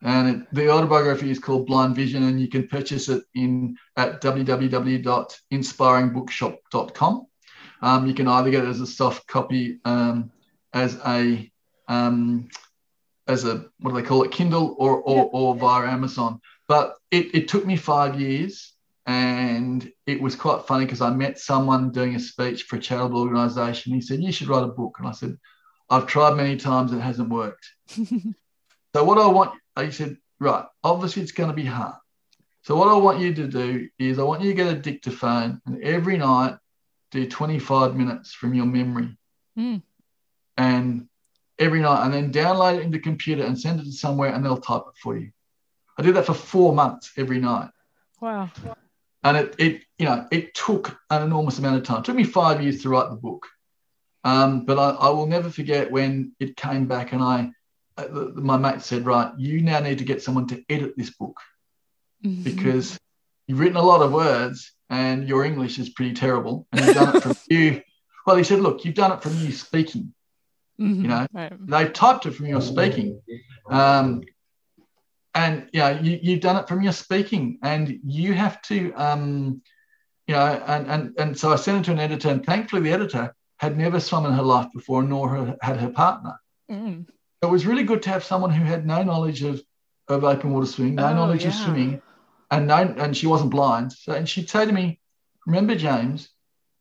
And it, the autobiography is called Blind Vision, and you can purchase it in at www.inspiringbookshop.com. Um, you can either get it as a soft copy, um, as a um, as a what do they call it, Kindle, or or, or via Amazon. But it, it took me five years and it was quite funny because I met someone doing a speech for a charitable organisation. He said, "You should write a book," and I said, "I've tried many times; it hasn't worked." so what I want, he said, "Right, obviously it's going to be hard. So what I want you to do is I want you to get a dictaphone and every night do 25 minutes from your memory, mm. and every night, and then download it into computer and send it to somewhere, and they'll type it for you." I did that for four months every night. Wow and it, it you know it took an enormous amount of time. It took me five years to write the book, um, but I, I, will never forget when it came back and I, uh, the, my mate said, right, you now need to get someone to edit this book mm-hmm. because you've written a lot of words and your English is pretty terrible, and you've done it from you. Well, he said, look, you've done it from you speaking. Mm-hmm. You know, right. they've typed it from your speaking. Um, and you know you, you've done it from your speaking and you have to um, you know and, and and so i sent it to an editor and thankfully the editor had never swum in her life before nor had her partner mm. it was really good to have someone who had no knowledge of of open water swimming no oh, knowledge yeah. of swimming and no, and she wasn't blind. So, and she'd say to me, "Remember, James,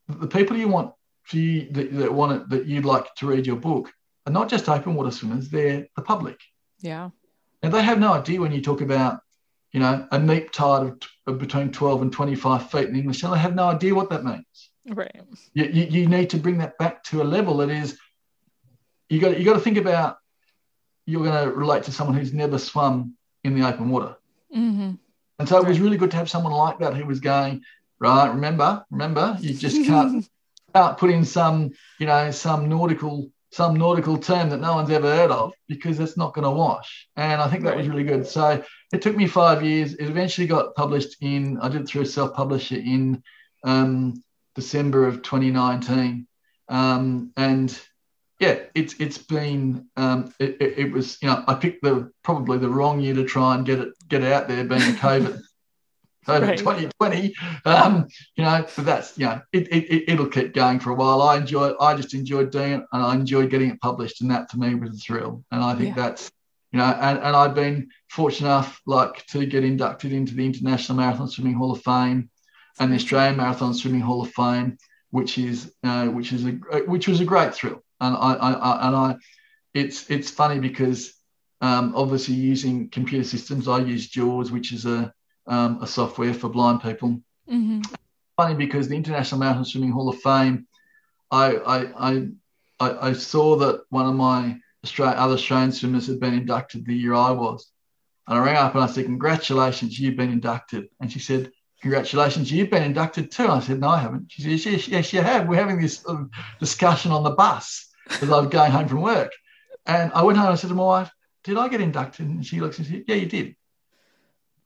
the people you want for you that, that want it, that you'd like to read your book are not just open water swimmers; they're the public. Yeah, and they have no idea when you talk about, you know, a neap tide of, of between twelve and twenty-five feet in English Channel. They have no idea what that means. Right. You, you, you need to bring that back to a level that is. You got you got to think about. You're going to relate to someone who's never swum in the open water. Mm-hmm. And so it was really good to have someone like that who was going, right, remember, remember, you just can't, can't put in some, you know, some nautical, some nautical term that no one's ever heard of because it's not going to wash. And I think that was really good. So it took me five years. It eventually got published in, I did it through a self-publisher in um, December of 2019. Um, and yeah, it's it's been um, it, it, it, was you know I picked the probably the wrong year to try and get it get it out there being a COVID COVID right. 2020. Um, you know, but that's you know it, it it'll keep going for a while. I enjoy I just enjoyed doing it and I enjoyed getting it published and that for me was a thrill. And I think yeah. that's you know and, and I've been fortunate enough like to get inducted into the International Marathon Swimming Hall of Fame and the Australian Marathon Swimming Hall of Fame, which is uh, which is a which was a great thrill and I, I, I and I, it's it's funny because um, obviously using computer systems, I use JAWS, which is a um, a software for blind people. Mm-hmm. Funny because the International Marathon Swimming Hall of Fame, I I I, I saw that one of my Australian, other Australian swimmers had been inducted the year I was. And I rang up and I said, Congratulations, you've been inducted. And she said, congratulations, you've been inducted too. And I said, no, I haven't. She said, yes, yes, you have. We're having this sort of discussion on the bus as I was going home from work. And I went home and I said to my wife, did I get inducted? And she looks and said, yeah, you did.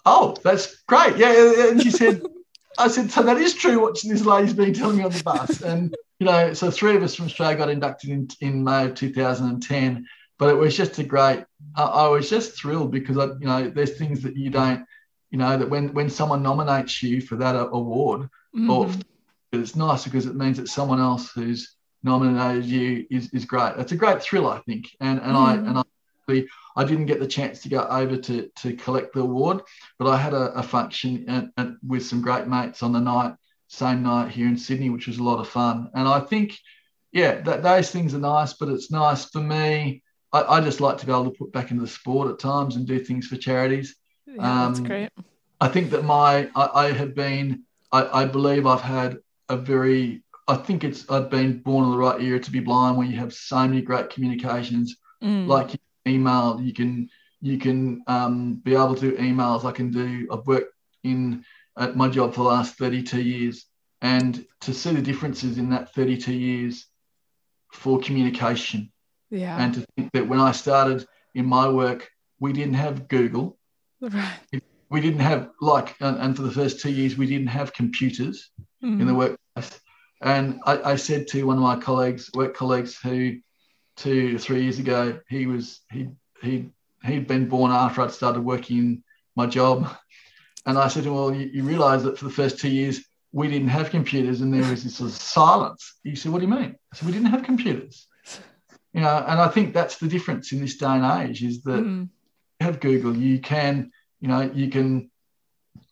Oh, that's great. Yeah. And she said, I said, so that is true watching this lady's been telling me on the bus. And, you know, so three of us from Australia got inducted in, in May of 2010. But it was just a great, I, I was just thrilled because, I, you know, there's things that you don't, you know that when when someone nominates you for that award mm-hmm. or it's nice because it means that someone else who's nominated you is, is great it's a great thrill i think and and mm-hmm. i and i I didn't get the chance to go over to to collect the award, but I had a, a function at, at, with some great mates on the night, same night here in Sydney, which was a lot of fun. And I think, yeah, that those things are nice, but it's nice for me. I, I just like to be able to put back into the sport at times and do things for charities. Yeah, that's um, great. I think that my I, I have been I, I, believe I've had a very I think it's I've been born in the right era to be blind where you have so many great communications mm. like email you can you can um, be able to do emails I can do I've worked in at my job for the last 32 years and to see the differences in that 32 years for communication yeah and to think that when I started in my work we didn't have Google Right. We didn't have like, and for the first two years, we didn't have computers mm. in the workplace. And I, I, said to one of my colleagues, work colleagues, who two, three years ago, he was he he he'd been born after I'd started working my job, and I said "Well, you, you realise that for the first two years, we didn't have computers, and there was this sort of silence." He said, "What do you mean?" I said, "We didn't have computers." You know, and I think that's the difference in this day and age is that. Mm have Google, you can, you know, you can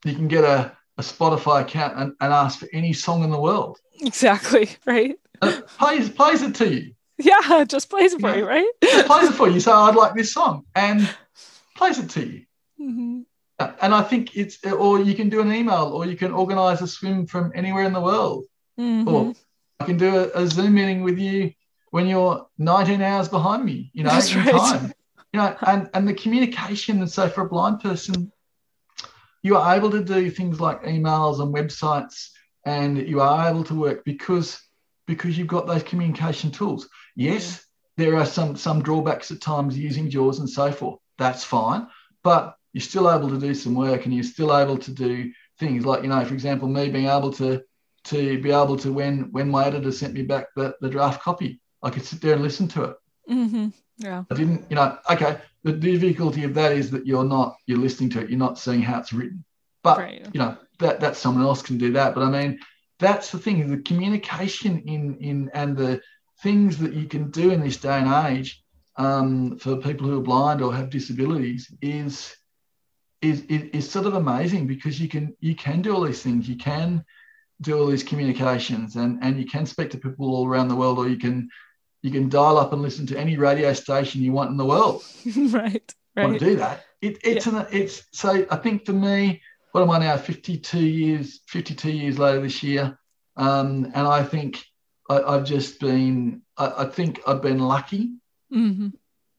you can get a, a Spotify account and, and ask for any song in the world. Exactly, right? And plays plays it to you. Yeah, just plays it for you, right? plays it for you. So I'd like this song and plays it to you. Mm-hmm. And I think it's, or you can do an email, or you can organize a swim from anywhere in the world, mm-hmm. or I can do a, a, Zoom meeting with you when you're 19 hours behind me. You know, That's right. time you know, and, and the communication. And so for a blind person, you are able to do things like emails and websites, and you are able to work because because you've got those communication tools. Yes, there are some some drawbacks at times using JAWS and so forth. That's fine, but you're still able to do some work, and you're still able to do things like you know, for example, me being able to to be able to when when my editor sent me back the, the draft copy, I could sit there and listen to it. Mm-hmm. Yeah. I didn't, you know, okay. The difficulty of that is that you're not, you're listening to it, you're not seeing how it's written. But, right. you know, that, that someone else can do that. But I mean, that's the thing, the communication in, in, and the things that you can do in this day and age um, for people who are blind or have disabilities is, is, is, is sort of amazing because you can you can do all these things. You can do all these communications and and you can speak to people all around the world, or you can you can dial up and listen to any radio station you want in the world. right. Right. Want to do that? It, it's yeah. an it's so I think for me, what am I now? Fifty two years, fifty two years later this year, um, and I think I, have just been I, I, think I've been lucky. Mm-hmm.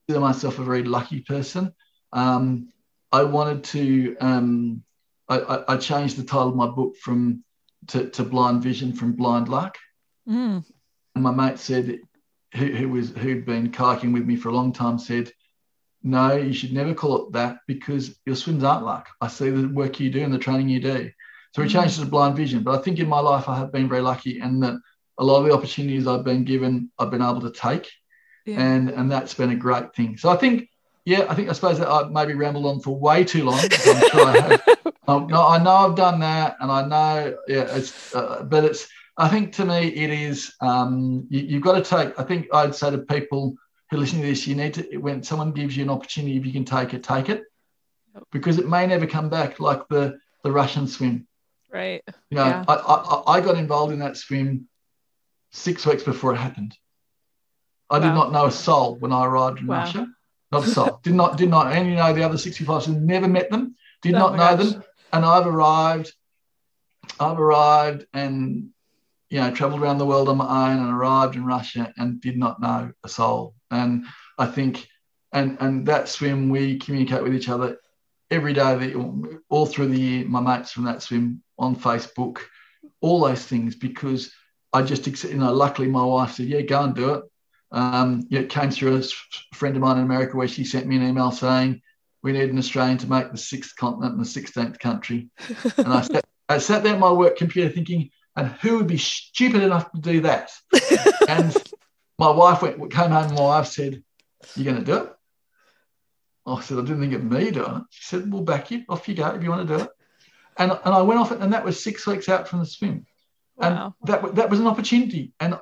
Consider myself a very lucky person. Um, I wanted to. Um, I, I, changed the title of my book from to, to Blind Vision from Blind Luck. Mm. And my mate said, who, who was who'd been kayaking with me for a long time, said, "No, you should never call it that because your swims aren't luck. I see the work you do and the training you do." So we mm. changed it to Blind Vision. But I think in my life I have been very lucky, and that a lot of the opportunities I've been given, I've been able to take, yeah. and and that's been a great thing. So I think yeah, I think I suppose that I maybe rambled on for way too long. I'm sure I have. Um, no, I know I've done that, and I know, yeah, it's, uh, but it's. I think to me it is. Um, you, have got to take. I think I'd say to people who listen to this, you need to when someone gives you an opportunity, if you can take it, take it, because it may never come back. Like the the Russian swim. Right. You know, yeah. I, I I got involved in that swim six weeks before it happened. I wow. did not know a soul when I arrived in wow. Russia not so. did not did not and you know the other 65 never met them, did oh not know gosh. them. And I've arrived, I've arrived and you know, traveled around the world on my own and arrived in Russia and did not know a soul. And I think and and that swim we communicate with each other every day that all through the year, my mates from that swim on Facebook, all those things because I just, you know, luckily my wife said, yeah, go and do it. Um, it came through a friend of mine in America where she sent me an email saying, we need an Australian to make the sixth continent and the 16th country. and I sat, I sat there at my work computer thinking, and who would be stupid enough to do that? and my wife went, came home and my wife said, you're going to do it? I said, I didn't think of me doing it. She said, we'll back you. Off you go if you want to do it. And, and I went off it, and that was six weeks out from the swim. Wow. And that, that was an opportunity. And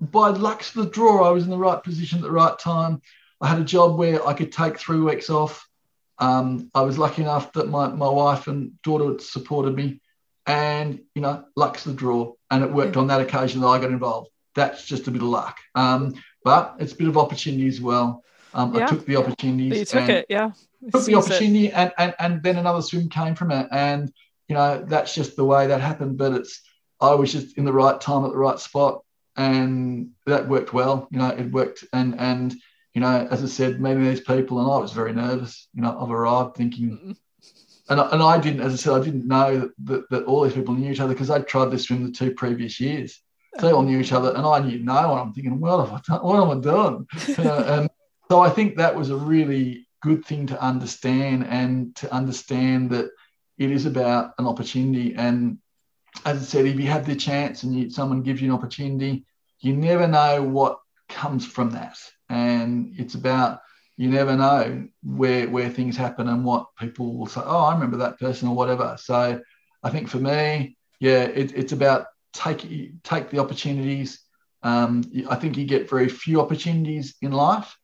by luck of the draw, I was in the right position at the right time. I had a job where I could take three weeks off. Um, I was lucky enough that my, my wife and daughter supported me. And, you know, luck's the draw. And it worked yeah. on that occasion that I got involved. That's just a bit of luck. Um, but it's a bit of opportunity as well. Um, yeah. I took the opportunities. You took it, yeah. took the opportunity and, and, and then another swim came from it. And, you know, that's just the way that happened. But it's, I was just in the right time at the right spot and that worked well. You know, it worked, and and you know, as I said, meeting these people, and I was very nervous. You know, I've arrived thinking, and and I didn't, as I said, I didn't know that, that all these people knew each other because I'd tried this swim the two previous years. So they all knew each other, and I knew no one. I'm thinking, what have I done? What am I doing? You know, and so I think that was a really good thing to understand, and to understand that it is about an opportunity and as I said, if you have the chance and you, someone gives you an opportunity, you never know what comes from that. And it's about you never know where where things happen and what people will say. Oh, I remember that person or whatever. So I think for me, yeah, it, it's about take take the opportunities. Um, I think you get very few opportunities in life.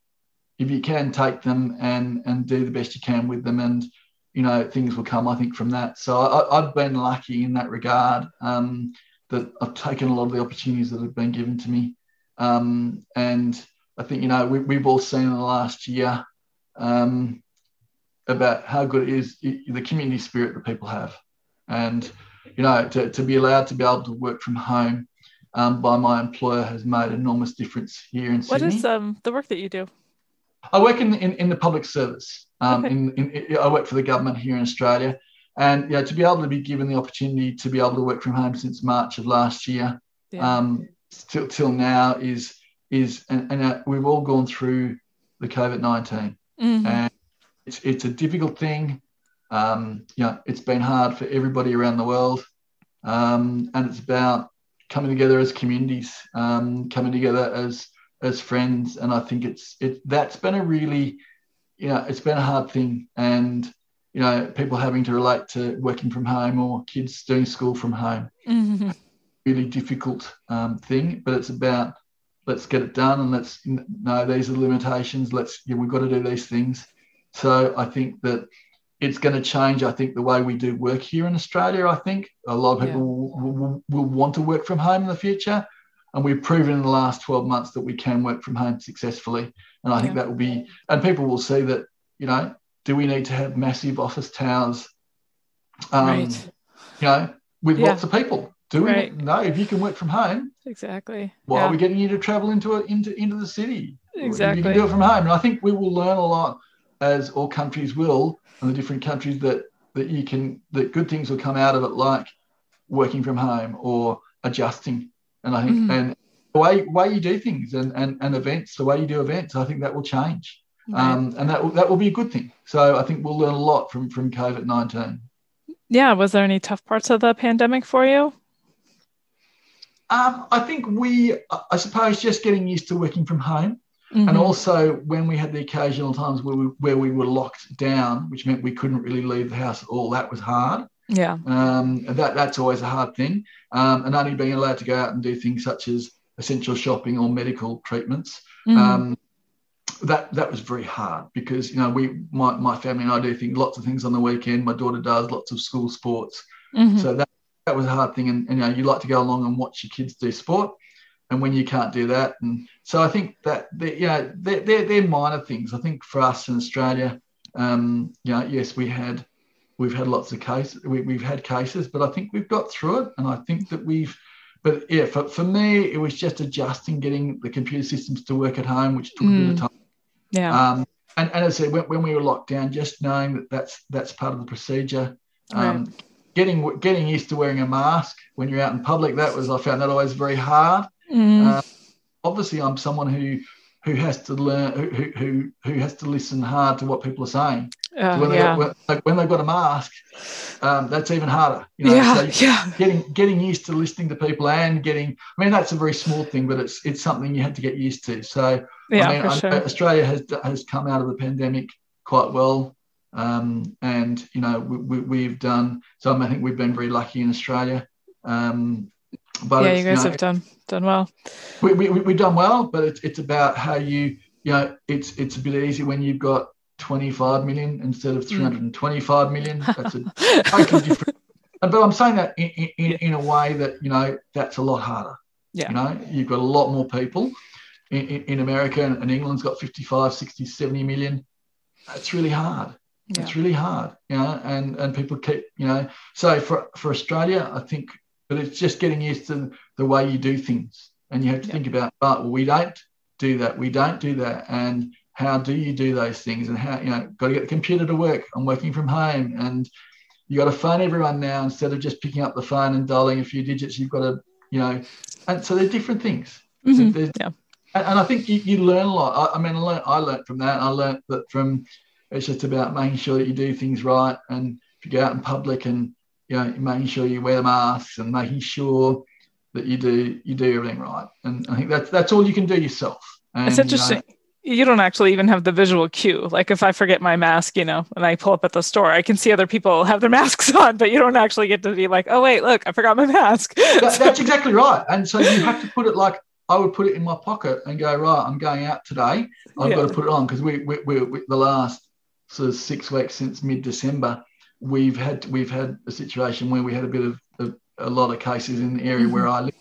If you can take them and and do the best you can with them, and you know, things will come, I think, from that. So I, have been lucky in that regard um, that I've taken a lot of the opportunities that have been given to me. Um, and I think, you know, we, have all seen in the last year um, about how good it is the community spirit that people have. And, you know, to, to be allowed to be able to work from home um, by my employer has made enormous difference here in Sydney. What is um, the work that you do? I work in, in, in the public service. Um, okay. in, in, I work for the government here in Australia. And yeah, to be able to be given the opportunity to be able to work from home since March of last year yeah. um, till, till now is, is and, and uh, we've all gone through the COVID 19. Mm-hmm. And it's, it's a difficult thing. Um, you know, it's been hard for everybody around the world. Um, and it's about coming together as communities, um, coming together as as friends. And I think it's it that's been a really, you know, it's been a hard thing. And you know, people having to relate to working from home or kids doing school from home. Mm-hmm. Really difficult um, thing, but it's about let's get it done and let's know these are the limitations. Let's yeah, we've got to do these things. So I think that it's going to change, I think, the way we do work here in Australia. I think a lot of people yeah. will, will, will, want to work from home in the future. And we've proven in the last 12 months that we can work from home successfully. And I yeah. think that will be, and people will see that, you know, do we need to have massive office towers, um, right. you know, with yeah. lots of people? Do we? Right. No, if you can work from home, exactly. Why are we getting you to travel into a, into into the city? Exactly. You can do it from home. And I think we will learn a lot, as all countries will, and the different countries that that you can that good things will come out of it, like working from home or adjusting. And I think mm-hmm. and the way way you do things and, and and events, the way you do events, I think that will change. Right. Um, and that will, that will be a good thing. So I think we'll learn a lot from from COVID nineteen. Yeah, was there any tough parts of the pandemic for you? Um, I think we, I suppose, just getting used to working from home. Mm-hmm. And also, when we had the occasional times where we, where we were locked down, which meant we couldn't really leave the house at all, that was hard. Yeah. Um, that that's always a hard thing. Um, and only being allowed to go out and do things such as essential shopping or medical treatments. Mm-hmm. Um, that that was very hard because you know we my, my family and I do things lots of things on the weekend. My daughter does lots of school sports. Mm-hmm. So that that was a hard thing. And, and, you know you like to go along and watch your kids do sport and when you can't do that. And so I think that they, you know they're, they're, they're minor things. I think for us in Australia, um, you know, yes, we had we've had lots of cases. We, we've had cases, but I think we've got through it. And I think that we've. But yeah, for, for me, it was just adjusting, getting the computer systems to work at home, which took mm. a bit of mm. time. Yeah. Um, and, and as I said, when, when, we were locked down, just knowing that that's that's part of the procedure. Um, right. Getting getting used to wearing a mask when you're out in public, that was I found that always very hard. Mm. Uh, obviously, I'm someone who who has to learn who who who has to listen hard to what people are saying. Uh, so when, yeah. they, when, when, they've got a mask, um, that's even harder. You know? Yeah, so yeah. Getting getting used to listening to people and getting. I mean, that's a very small thing, but it's it's something you have to get used to. So yeah, I mean, I, sure. Australia has has come out of the pandemic quite well. Um, and you know we, have we, done so. I think we've been very lucky in Australia. Um, but yeah, you guys you know, have done done well. We, we, we've done well, but it's, it's about how you, you know, it's it's a bit easy when you've got 25 million instead of 325 mm. That's a totally different. But I'm saying that in, in, in, a way that, you know, that's a lot harder. Yeah. You know, you've got a lot more people in, in America and England's got 55, 60, 70 million. It's really hard. Yeah. It's really hard, you know, and, and people keep, you know, so for, for Australia, I think but it's just getting used to the way you do things. And you have to yeah. think about, but well, we don't do that. We don't do that. And how do you do those things? And how, you know, got to get the computer to work. I'm working from home. And you got to phone everyone now instead of just picking up the phone and dialing a few digits. You've got to, you know, and so they're different things. Mm-hmm. Yeah. And, and, I think you, you learn a lot. I, I mean, I learned, I learned from that. I learned that from, it's just about making sure that you do things right. And if you go out in public and you know, making sure you wear the masks and making sure that you do you do everything right. And I think that's that's all you can do yourself. And, it's interesting. You, know, you don't actually even have the visual cue. Like if I forget my mask, you know, and I pull up at the store, I can see other people have their masks on, but you don't actually get to be like, oh wait, look, I forgot my mask. That, so, that's exactly right. And so you have to put it like I would put it in my pocket and go, right, I'm going out today. I've yeah. got to put it on because we, we, we, we, the last sort of six weeks since mid December, we've had we've had a situation where we had a bit of a, a lot of cases in the area mm-hmm. where I live.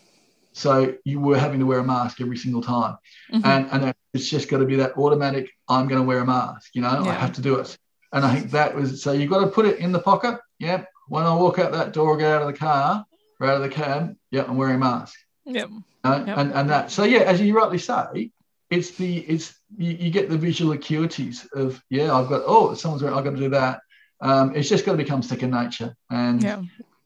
So you were having to wear a mask every single time, mm-hmm. and and it's just got to be that automatic. I'm going to wear a mask. You know, yeah. I have to do it. And I think that was so. You've got to put it in the pocket. Yeah. When I walk out that door, get out of the car, or out of the cab. Yeah, I'm wearing a mask. Yep. Yep. And and that. So yeah, as you rightly say, it's the it's you, you, get the visual acuities of yeah, I've got oh someone's wearing, I've got to do that um, it's just got to become second nature. And yeah.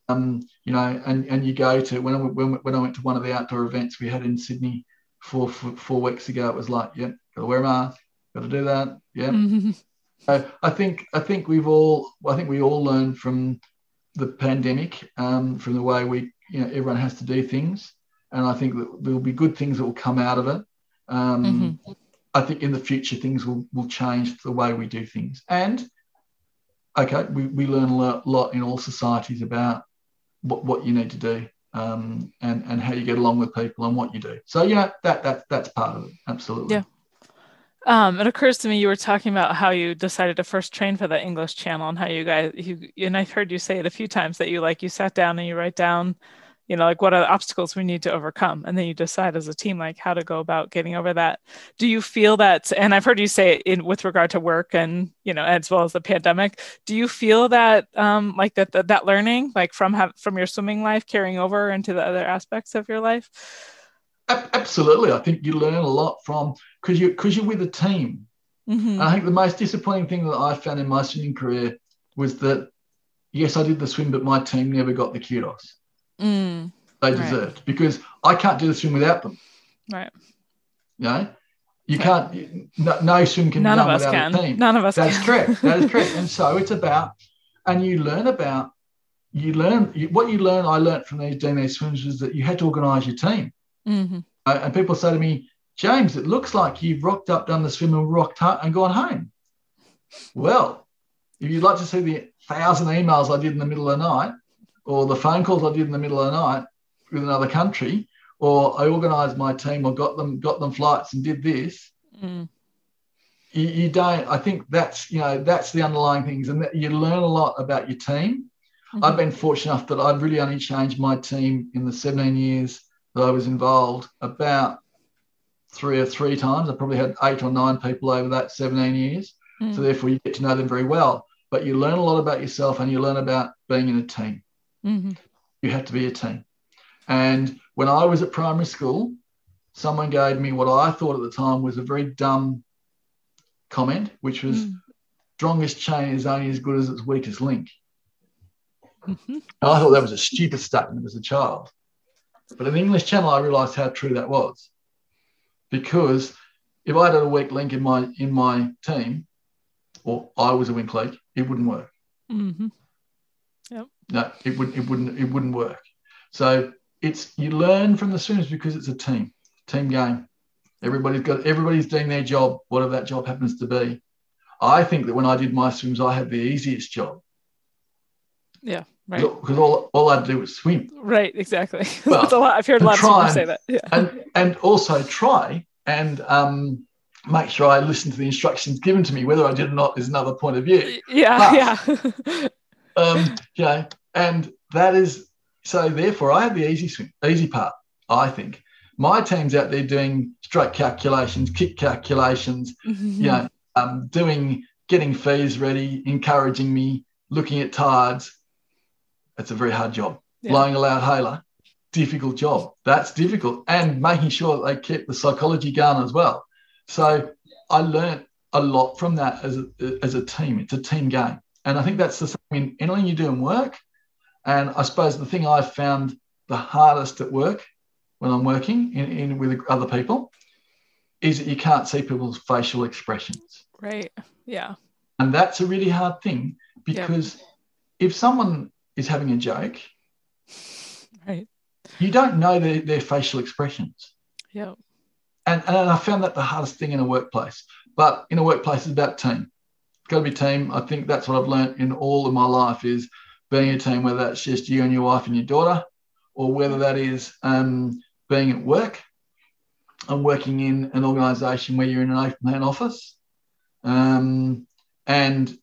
um, you know, and and you go to when I when, when I went to one of the outdoor events we had in Sydney four four weeks ago, it was like, yeah, got to wear a mask, got to do that, yeah. Mm-hmm. So I think I think we've all I think we all learned from the pandemic, um, from the way we you know everyone has to do things, and I think that there will be good things that will come out of it. Um, mm-hmm. I think in the future things will will change the way we do things, and okay, we, we learn a lot, lot in all societies about what, what you need to do um, and, and how you get along with people and what you do. So, yeah, that, that, that's part of it. Absolutely. Yeah. Um, it occurs to me you were talking about how you decided to first train for the English channel and how you guys you and I've heard you say it a few times that you like you sat down and you write down, you know, like what are the obstacles we need to overcome, and then you decide as a team like how to go about getting over that. Do you feel that? And I've heard you say it in with regard to work and you know as well as the pandemic. Do you feel that um, like that, that that learning like from have, from your swimming life carrying over into the other aspects of your life? Absolutely, I think you learn a lot from because you because you're with a team. Mm-hmm. I think the most disappointing thing that I found in my swimming career was that yes, I did the swim, but my team never got the kudos mm, they deserved right. because I can't do the swim without them. Right. You know, you right. can't. No, no, swim can None be done of us without can. a team. None of us. That's can. correct. That is correct. and so it's about, and you learn about. You learn what you learn. I learned from these these swims was that you had to organise your team. Mm-hmm. Uh, and people say to me, James, it looks like you've rocked up, done the swim, and rocked up and gone home. Well, if you'd like to see the thousand emails I did in the middle of the night, or the phone calls I did in the middle of the night with another country, or I organised my team or got them got them flights and did this. Mm. You, you, don't. I think that's you know that's the underlying things, and that you learn a lot about your team. Mm-hmm. I've been fortunate enough that I've really only changed my team in the 17 years that I was involved about three or three times. I probably had eight or nine people over that 17 years. Mm. So therefore, you get to know them very well. But you learn a lot about yourself, and you learn about being in a team. Mm-hmm. You have to be a team. And when I was at primary school, someone gave me what I thought at the time was a very dumb comment, which was mm. strongest chain is only as good as its weakest link. Mm-hmm. I thought that was a stupid statement as a child. But in the English Channel, I realised how true that was, because if I had a weak link in my in my team, or I was a weak link, it wouldn't work. Mm-hmm. No, it wouldn't. It wouldn't. It wouldn't work. So it's you learn from the swimmers because it's a team, team game. Everybody's got everybody's doing their job, whatever that job happens to be. I think that when I did my swims, I had the easiest job. Yeah, right. Because all, all I had to do was swim. Right, exactly. Well, That's a lot. I've heard a lot of people say that. Yeah. And and also try and um, make sure I listen to the instructions given to me. Whether I did or not is another point of view. Yeah, but, yeah. um, you know, and that is so. Therefore, I have the easy easy part. I think my team's out there doing stroke calculations, kick calculations. Mm-hmm. You know, um, doing getting fees ready, encouraging me, looking at tides. It's a very hard job. Yeah. Blowing a loud hailer, difficult job. That's difficult, and making sure that they keep the psychology going as well. So I learned a lot from that as a, as a team. It's a team game. And I think that's the same in anything you do in work. And I suppose the thing I've found the hardest at work when I'm working in, in with other people is that you can't see people's facial expressions. Right. Yeah. And that's a really hard thing because yep. if someone is having a joke, right, you don't know their, their facial expressions. Yeah. And, and I found that the hardest thing in a workplace. But in a workplace, it's about team It's got to be team. I think that's what I've learned in all of my life is being a team, whether that's just you and your wife and your daughter, or whether that is um, being at work and working in an organisation where you're in an open plan office, um, and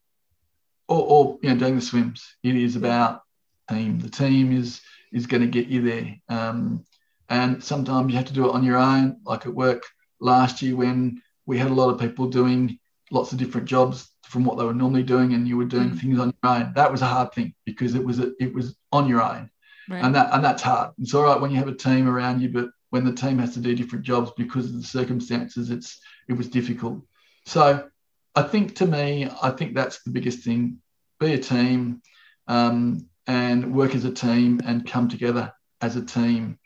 or, or, you know doing the swims. It is about team. The team is is going to get you there, um, and sometimes you have to do it on your own. Like at work last year when we had a lot of people doing lots of different jobs from what they were normally doing and you were doing mm. things on your own. That was a hard thing because it was a, it was on your own. Right. and that and that's hard. It's all right when you have a team around you but when the team has to do different jobs because of the circumstances it's it was difficult. So i think to me i think that's the biggest thing. Be a team um, and work as a team and come together as a team.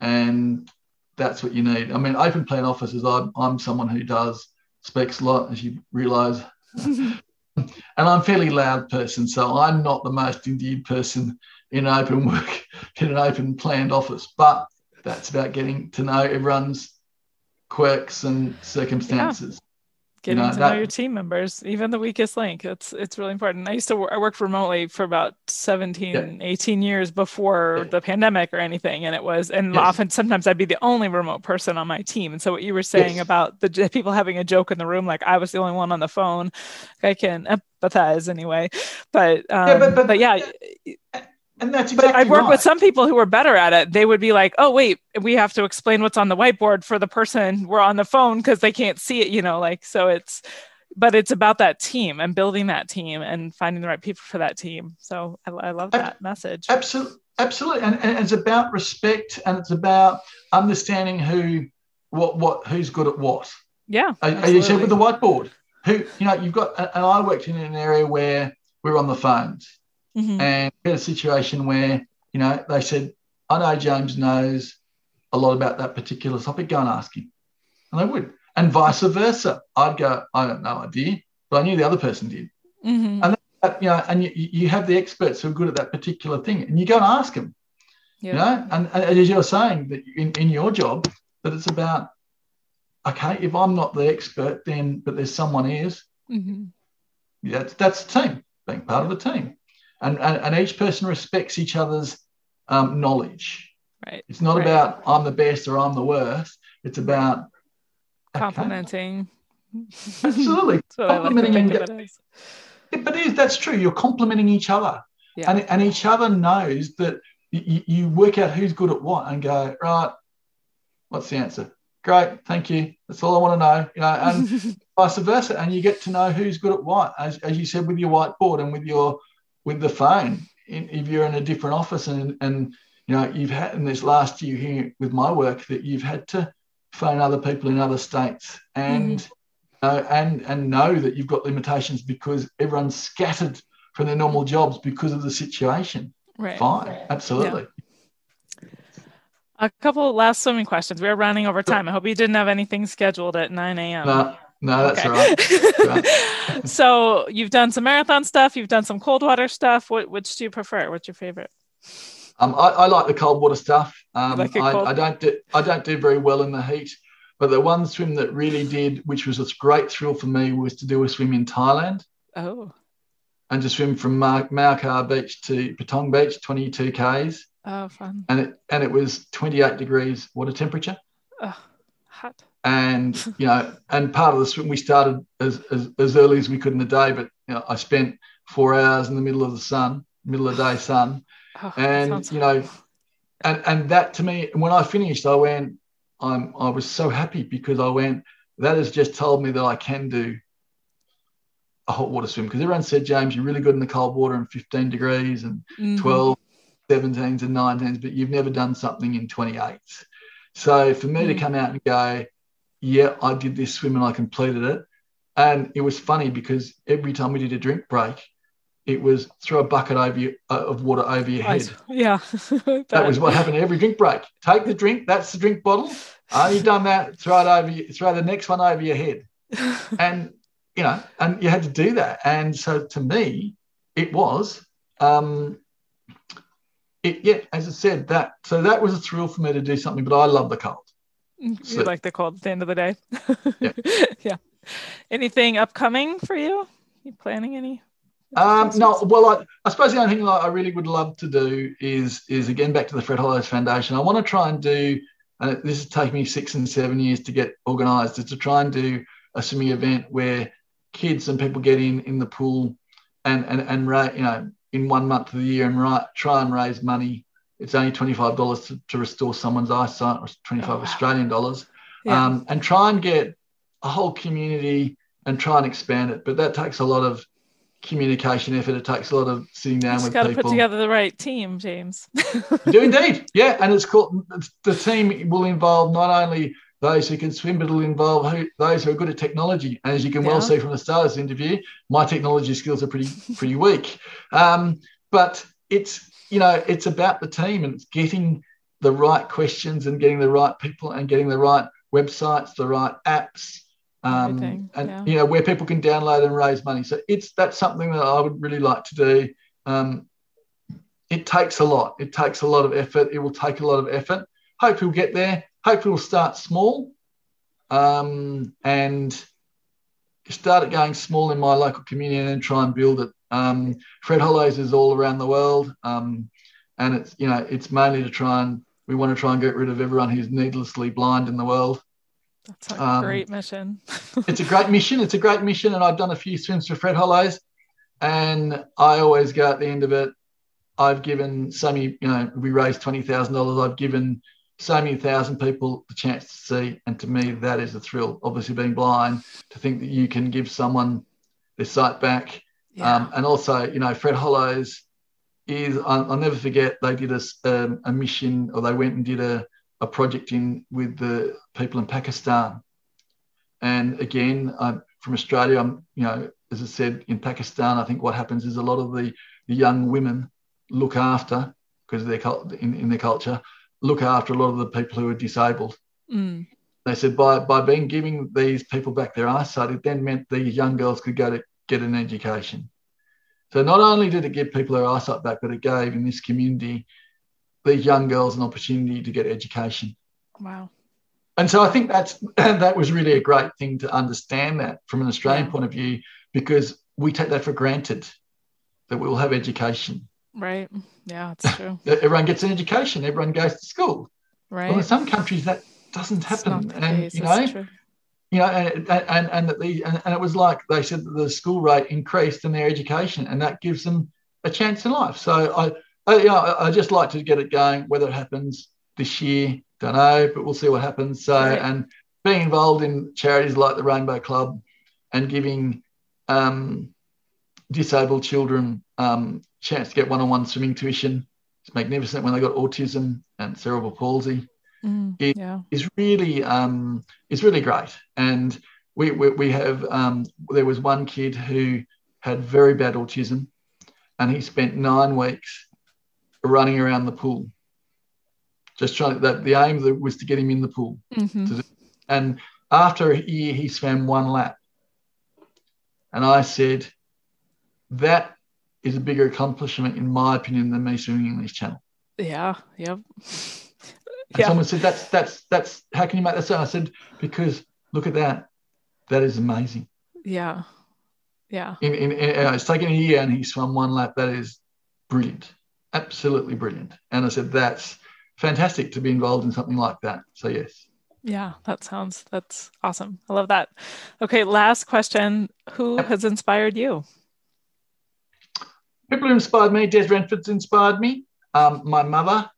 And that's what you need. I mean open plan offices i'm, I'm someone who does speaks a lot as you realize and I'm a fairly loud person, so I'm not the most endeared person in open work, in an open planned office. But that's about getting to know everyone's quirks and circumstances. Getting you know, to that, know your team members even the weakest link it's it's really important i used to work, i worked remotely for about 17 yeah. 18 years before yeah. the pandemic or anything and it was and yes. often sometimes i'd be the only remote person on my team and so what you were saying yes. about the people having a joke in the room like i was the only one on the phone i can empathize anyway but um, yeah, but, but, but yeah and that's exactly but I work right. with some people who are better at it. They would be like, "Oh, wait, we have to explain what's on the whiteboard for the person we're on the phone because they can't see it." You know, like so. It's, but it's about that team and building that team and finding the right people for that team. So I, I love that message. Absolutely, absolutely, and, and it's about respect and it's about understanding who, what, what, who's good at what. Yeah, as you said with the whiteboard, who you know you've got. And I worked in an area where we're on the phones Mm-hmm. And we had a situation where, you know, they said, I know James knows a lot about that particular topic, go and ask him. And they would. And vice versa. I'd go, I don't know idea, but I knew the other person did. Mm-hmm. And that, you know, and you, you have the experts who are good at that particular thing, and you go and ask them. You know, and, and as you're saying that in, in your job, that it's about okay, if I'm not the expert, then but there's someone is. Mm-hmm. Yeah, that's, that's the team, being part of the team and, and, and each person respects each other's um, knowledge. Right. It's not right. about I'm the best or I'm the worst. It's about complimenting. Okay. Absolutely, complimenting. Like it, but is that's true. You're complimenting each other, yeah. and and each other knows that you, you work out who's good at what, and go right. What's the answer? Great, thank you. That's all I want to know. You know, and vice versa, and you get to know who's good at what, as, as you said with your whiteboard and with your with the phone. If you're in a different office and, and you know, you've had in this last year here with my work that you've had to phone other people in other states and mm-hmm. uh, and and know that you've got limitations because everyone's scattered from their normal jobs because of the situation. Right. Fine. Absolutely. Yeah. A couple last swimming questions. We're running over time. I hope you didn't have anything scheduled at 9 a.m. No, no, that's okay. right. so you've done some marathon stuff. You've done some cold water stuff. What which do you prefer? What's your favorite? Um, I, I, like the cold water stuff. Um, like I, I, don't do I don't do very well in the heat. But the one swim that really did, which was a great thrill for me, was to do a swim in Thailand. Oh. And to swim from Mauakar Beach to Patong Beach, 22 k's. Oh, fun. And it and it was 28 degrees water temperature. Oh, hot and you know, and part of the swim we started as, as, as early as we could in the day, but you know, I spent four hours in the middle of the sun, middle of the day sun, oh, and you know, and and that to me, when I finished, I went, I'm I was so happy because I went, that has just told me that I can do a hot water swim because everyone said, James, you're really good in the cold water and 15 degrees and mm-hmm. 12, 17s and 19s, but you've never done something in 28. So for me mm-hmm. to mm. come out and go, yeah, I did this swim and I completed it. And it was funny because every time we did a drink break, it was throw a bucket over you, uh, of water over your head. Yeah. that was what happened every drink break. Take the drink, that's the drink bottle. Oh, you've done that, throw it over you, throw the next one over your head. and you know, and you had to do that. And so to me, it was um it yeah, as I said, that so that was a thrill for me to do something, but I love the cold. You like the cold at the end of the day. Yeah. yeah. Anything upcoming for you? You planning any? Um, no, well, I, I, suppose the only thing I really would love to do is is again back to the Fred Hollows Foundation. I want to try and do, and this has taken me six and seven years to get organised, is to try and do a swimming event where kids and people get in in the pool and and and you know in one month of the year and right, try and raise money it's only $25 to, to restore someone's eyesight, or 25 oh, wow. Australian dollars, yeah. um, and try and get a whole community and try and expand it. But that takes a lot of communication effort. It takes a lot of sitting down with people. Got to put together the right team, James. do indeed, yeah. And it's called the team will involve not only those who can swim, but it'll involve who, those who are good at technology. And as you can yeah. well see from the start of this interview, my technology skills are pretty pretty weak. Um, but it's you know, it's about the team and it's getting the right questions and getting the right people and getting the right websites, the right apps, um, and yeah. you know where people can download and raise money. So it's that's something that I would really like to do. Um, it takes a lot. It takes a lot of effort. It will take a lot of effort. Hope we'll get there. Hope we'll start small, um, and it going small in my local community and then try and build it. Um, Fred Hollows is all around the world, um, and it's you know it's mainly to try and we want to try and get rid of everyone who's needlessly blind in the world. That's a um, great mission. it's a great mission. It's a great mission, and I've done a few swims for Fred Hollows, and I always go at the end of it. I've given so many, you know, we raised twenty thousand dollars. I've given so many thousand people the chance to see, and to me, that is a thrill. Obviously, being blind, to think that you can give someone their sight back, yeah. um, and also, you know, Fred Hollows is I'll, I'll never forget they did a, um, a mission, or they went and did a a project in with the people in Pakistan. And again, I'm from Australia. I'm, you know, as I said, in Pakistan, I think what happens is a lot of the, the young women look after, because their in, in their culture, look after a lot of the people who are disabled. Mm. They said by by being giving these people back their eyesight, it then meant these young girls could go to get an education. So not only did it give people their eyesight back, but it gave in this community these young girls an opportunity to get education. Wow. And so I think that's that was really a great thing to understand that from an Australian yeah. point of view, because we take that for granted that we will have education. Right. Yeah, it's true. everyone gets an education. Everyone goes to school. Right. Well, in some countries that doesn't happen, and case. you know, you know, and and and, that the, and, and it was like they said that the school rate increased in their education, and that gives them a chance in life. So I I, you know, I just like to get it going. Whether it happens this year, don't know, but we'll see what happens. So, right. and being involved in charities like the Rainbow Club and giving um, disabled children um, chance to get one-on-one swimming tuition. It's magnificent when they got autism and cerebral palsy. Mm, it yeah. is really um, it's really great. And we we, we have um, there was one kid who had very bad autism, and he spent nine weeks running around the pool. Just trying that the aim was to get him in the pool. Mm-hmm. and after a year, he swam one lap. And I said, that is a bigger accomplishment, in my opinion, than me swimming English Channel. Yeah. Yep. And yeah. someone said, "That's that's that's how can you make that so?" I said, "Because look at that, that is amazing." Yeah. Yeah. In, in, in uh, it's taken a year, and he swam one lap. That is brilliant absolutely brilliant. And I said, that's fantastic to be involved in something like that. So, yes. Yeah, that sounds, that's awesome. I love that. Okay, last question Who yep. has inspired you? People who inspired me, Des Renford's inspired me. Um, my mother,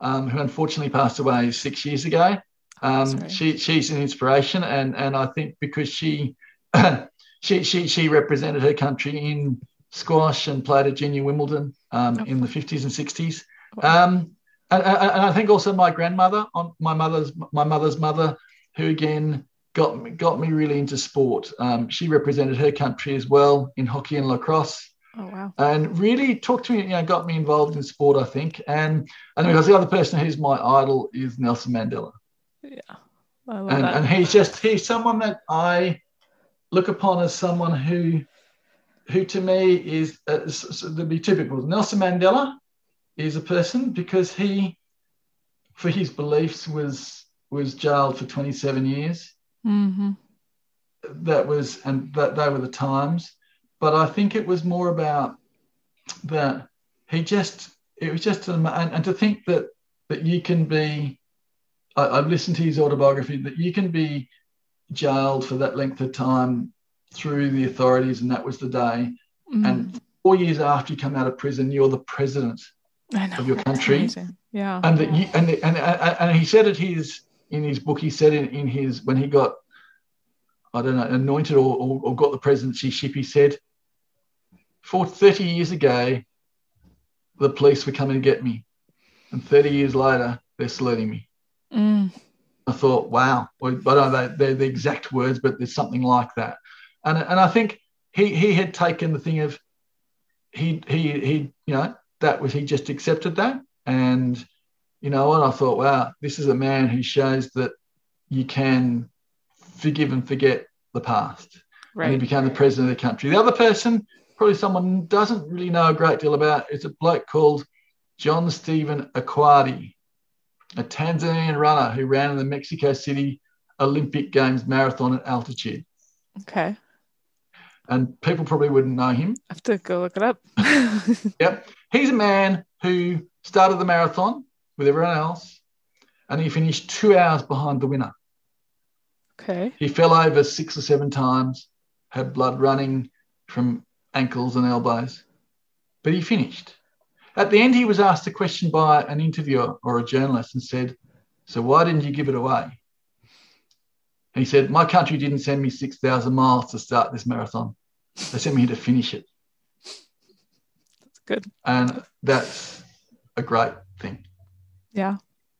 um, who unfortunately passed away six years ago, um, she, she's an inspiration. And, and I think because she, she, she, she represented her country in squash and played at junior Wimbledon um, in the 50s and 60s. Um, and, and, I think also my grandmother, on my mother's my mother's mother, who again got me, got me really into sport. Um, she represented her country as well in hockey and lacrosse. Oh wow! And really talked to me, you know, got me involved in sport. I think, and and because the other person who's my idol is Nelson Mandela. Yeah, and, and he's just he's someone that I look upon as someone who who to me is uh, so there'd be two people. Nelson Mandela is a person because he, for his beliefs, was was jailed for 27 years. Mm-hmm. That was and that they were the times, but I think it was more about that he just it was just and, and to think that that you can be. I, I've listened to his autobiography that you can be jailed for that length of time through the authorities, and that was the day. Mm. And four years after you come out of prison, you're the president of your country. Yeah. And that you and, and and he said it his in his book. He said it in his when he got I don't know anointed or, or, or got the presidency ship. He said, for 30 years ago, the police were coming to get me, and 30 years later, they're saluting me. Mm. I thought, wow. Well, I don't know they're the exact words, but there's something like that and and I think he he had taken the thing of he he he you know that was he just accepted that and you know and I thought wow this is a man who shows that you can forgive and forget the past right. and he became the president of the country the other person probably someone doesn't really know a great deal about is a bloke called John Stephen Akhwari a Tanzanian runner who ran in the Mexico City Olympic Games marathon at altitude okay and people probably wouldn't know him. I have to go look it up. Yep. He's a man who started the marathon with everyone else and he finished two hours behind the winner. okay. He fell over six or seven times, had blood running from ankles and elbows, but he finished. At the end, he was asked a question by an interviewer or a journalist and said, So why didn't you give it away? And he said, My country didn't send me 6,000 miles to start this marathon. They sent me here to finish it. That's good. And that's a great thing. Yeah.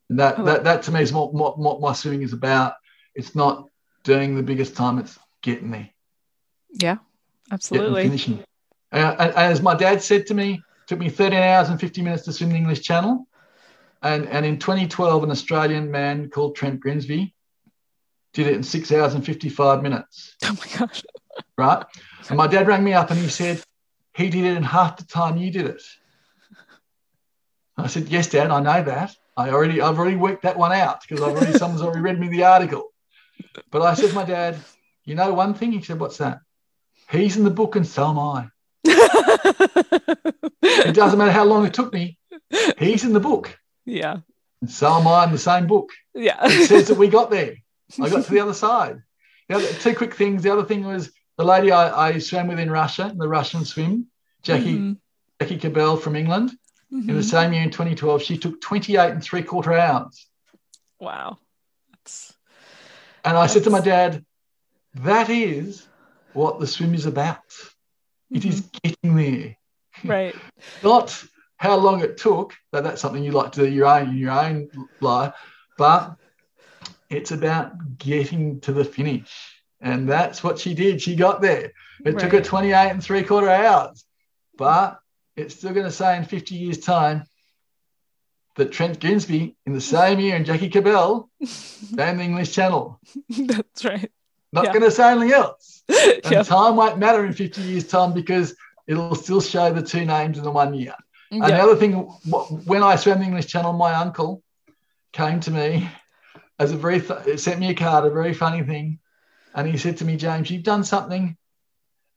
And that, like that, that to me is what, what, what my swimming is about. It's not doing the biggest time, it's getting there. Yeah. getting Absolutely. finishing. Uh, as my dad said to me, it took me 13 hours and 50 minutes to swim the English Channel. And, and in 2012, an Australian man called Trent Grimsey did it in six hours and 55 minutes, Oh my gosh. right? And my dad rang me up and he said, he did it in half the time you did it. I said, yes, Dad, I know that. I already, I've already worked that one out because I've already, someone's already read me the article. But I said to my dad, you know one thing? He said, what's that? He's in the book and so am I. It doesn't matter how long it took me. He's in the book. yeah. And so am I in the same book. Yeah. It says that we got there. I got to the other side. The other, two quick things. The other thing was the lady I, I swam with in Russia, the Russian swim, Jackie Mhm. Jackie Cobell from England. In the Mhm. same year in 2012, she took 28 and three quarter hours. Wow. That's And I said to my dad, that is what the swim is about. It is mm-hmm. getting there. right. not how long it took. That that's something you like to do your own in your own life, but it's about getting to the finish, and that's what she did. She got there. It took her 28 and three quarter hours, but it's still going to say in 50 years' time that Trent Grimsey in the same year and Jackie Cobell ran the English Channel. That's right. Not Yeah. going to say anything else. And yeah. time won't matter in 50 years' time because it'll still show the two names in the one year. And the other thing, when I swam the English Channel, my uncle came to me as a very, th- sent me a card, a very funny thing. And he said to me, James, you've done something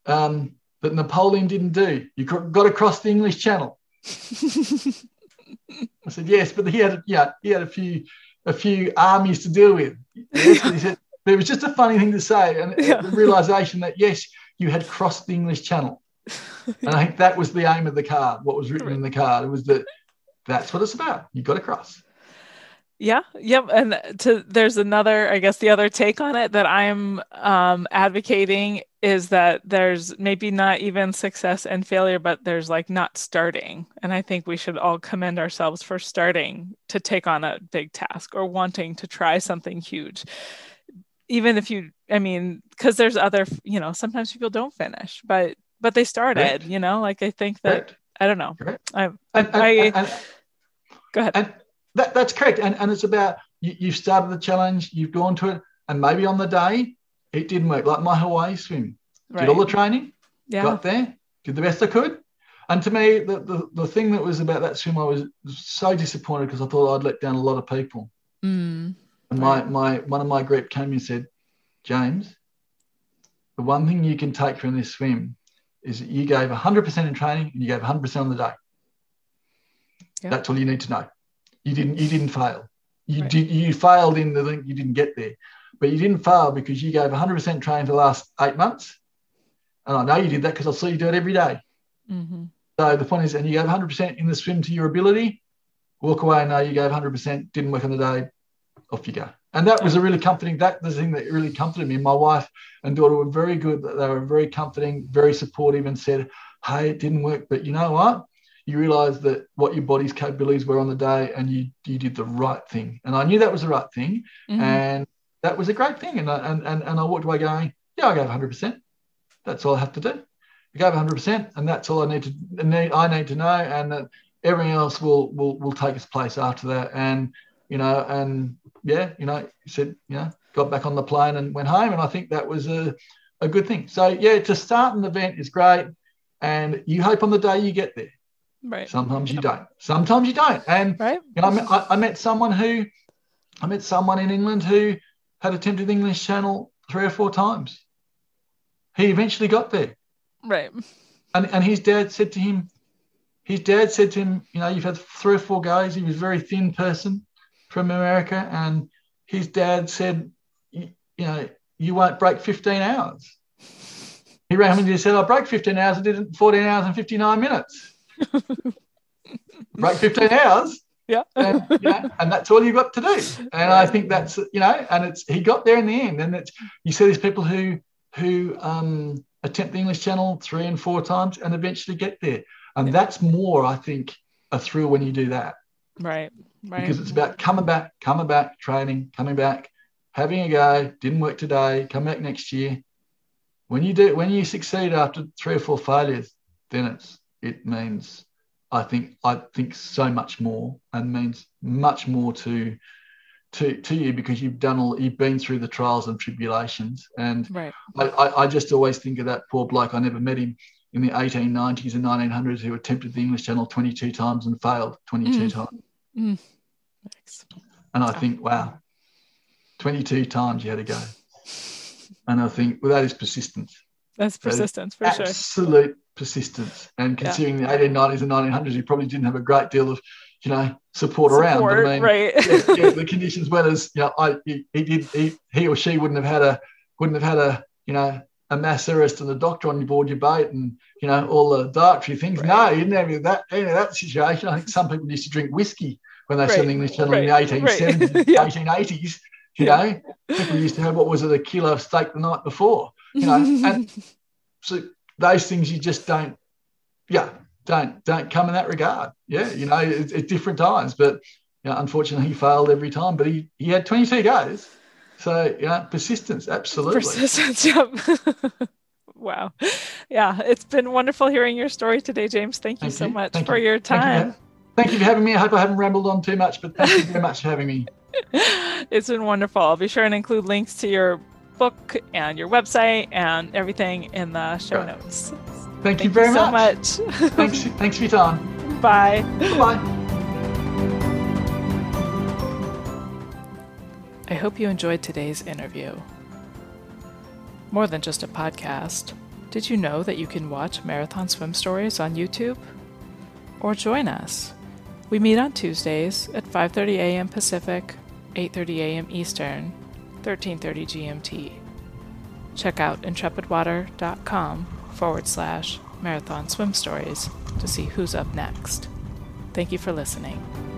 um, that Napoleon didn't do. You got across the English Channel. I said, yes, but he had, yeah, he had a few, a few armies to deal with. Yes, he said, it was just a funny thing to say. And Yeah. the realization that, yes, you had crossed the English Channel. And I think that was the aim of the card, what was written in the card. It was that that's what it's about. You got to cross. Yeah, yep. And to there's another, I guess the other take on it that I'm um, advocating is that there's maybe not even success and failure, but there's like not starting. And I think we should all commend ourselves for starting to take on a big task or wanting to try something huge. Even if you, I mean, because there's other, you know, sometimes people don't finish, but but they started, Correct. you know, like I think that Correct. I don't know. Correct. I And, and, I- and- go ahead. and that, that's correct. And, and it's about you, you've started the challenge, you've gone to it, and maybe on the day it didn't work. Like my Hawaii swim, Right. did all the training, Yeah. got there, did the best I could. And to me, the, the, the thing that was about that swim, I was so disappointed because I thought I'd let down a lot of people. Mm. And my, my one of my group came and said, James, the one thing you can take from this swim is that you gave 100% in training and you gave 100% on the day. Yeah. That's all you need to know. You didn't you didn't fail. You Right. did you failed in the thing you didn't get there, but you didn't fail because you gave 100% training for the last eight months. And I know you did that because I saw you do it every day. hmm So the point is, and you gave 100% in the swim to your ability, walk away and know you gave 100%, didn't work on the day, off you go. And that was a really comforting, that the thing that really comforted me. My wife and daughter were very good. They were very comforting, very supportive and said, hey, it didn't work. But you know what? You realize that what your body's capabilities were on the day and you, you did the right thing. And I knew that was the right thing. Mhm. And that was a great thing. And I, and, and, and I walked away going, yeah, I gave 100%. That's all I have to do. I gave 100%, and that's all I need to need. I need to know, and that everything else will will will take its place after that. And you know, and yeah, you know, he said, you know, got back on the plane and went home, and I think that was a a good thing. So yeah, to start an event is great, and you hope on the day you get there. Right. Sometimes you don't. Sometimes you don't. And Right. you know, I met, I, met someone who, I met someone in England who had attempted the English Channel three or four times. He eventually got there. Right. And and his dad said to him, his dad said to him, you know, you've had three or four goes. He was a very thin person from America, and his dad said, you, know, you won't break 15 hours. He ran home and he said, I broke 15 hours. I did it 14 hours and 59 minutes. break 15 hours. Yeah. and, you know, and that's all you've got to do. And I think that's, you know, and it's, he got there in the end. And it's, you see these people who, who um, attempt the English Channel three and four times and eventually get there. And yeah. that's more, I think, a thrill when you do that. Right. Right. Because it's about coming back, coming back, training, coming back, having a go, didn't work today, come back next year. When you do, when you succeed after three or four failures, then it's it means I think I think so much more and means much more to to to you because you've done all you've been through the trials and tribulations. And right. I, I just always think of that poor bloke. I never met him in the 1890s and 1900s who attempted the English Channel 22 times and failed 22 mm. times. Mm. And I think, wow, 22 times you had to go. And I think, well, that is persistence. That's persistence that for absolute sure. Absolute persistence. And considering yeah. the 1890s and 1900s, you probably didn't have a great deal of, you know, support, support around. But I mean, right. yeah, yeah, the conditions weren't as, you know, I, he, he did, he, he or she wouldn't have had a, wouldn't have had a, you know, a massagist and a doctor on board your boat and you know all the dietary things. Right. No, you didn't have that any of that situation. I think some people used to drink whiskey when they right. said English Channel right. in the 1870s, right. yeah. 1880s. You yeah. know, people used to have what was it, a kilo of steak the night before. You know, and so those things you just don't, yeah, don't don't come in that regard. Yeah, you know, it's, it's different times, but you know, unfortunately, he failed every time. But he he had 22 goes so yeah, persistence, absolutely. Persistence, yep. wow. Yeah, it's been wonderful hearing your story today, James. Thank you thank so you. much thank for you. your time. Thank you, for having me. I hope I haven't rambled on too much, but thank you very much for having me. it's been wonderful. I'll be sure and include links to your book and your website and everything in the show Great. notes. Thank, thank you very you so much. much. thanks, thanks for your time. Bye. Bye. I hope you enjoyed today's interview. More than just a podcast, did you know that you can watch Marathon Swim Stories on YouTube? Or join us. We meet on Tuesdays at 5:30 a.m. Pacific, 8:30 a.m. Eastern, 13:30 GMT. Check out intrepidwater.com forward slash marathon swim stories to see who's up next. Thank you for listening.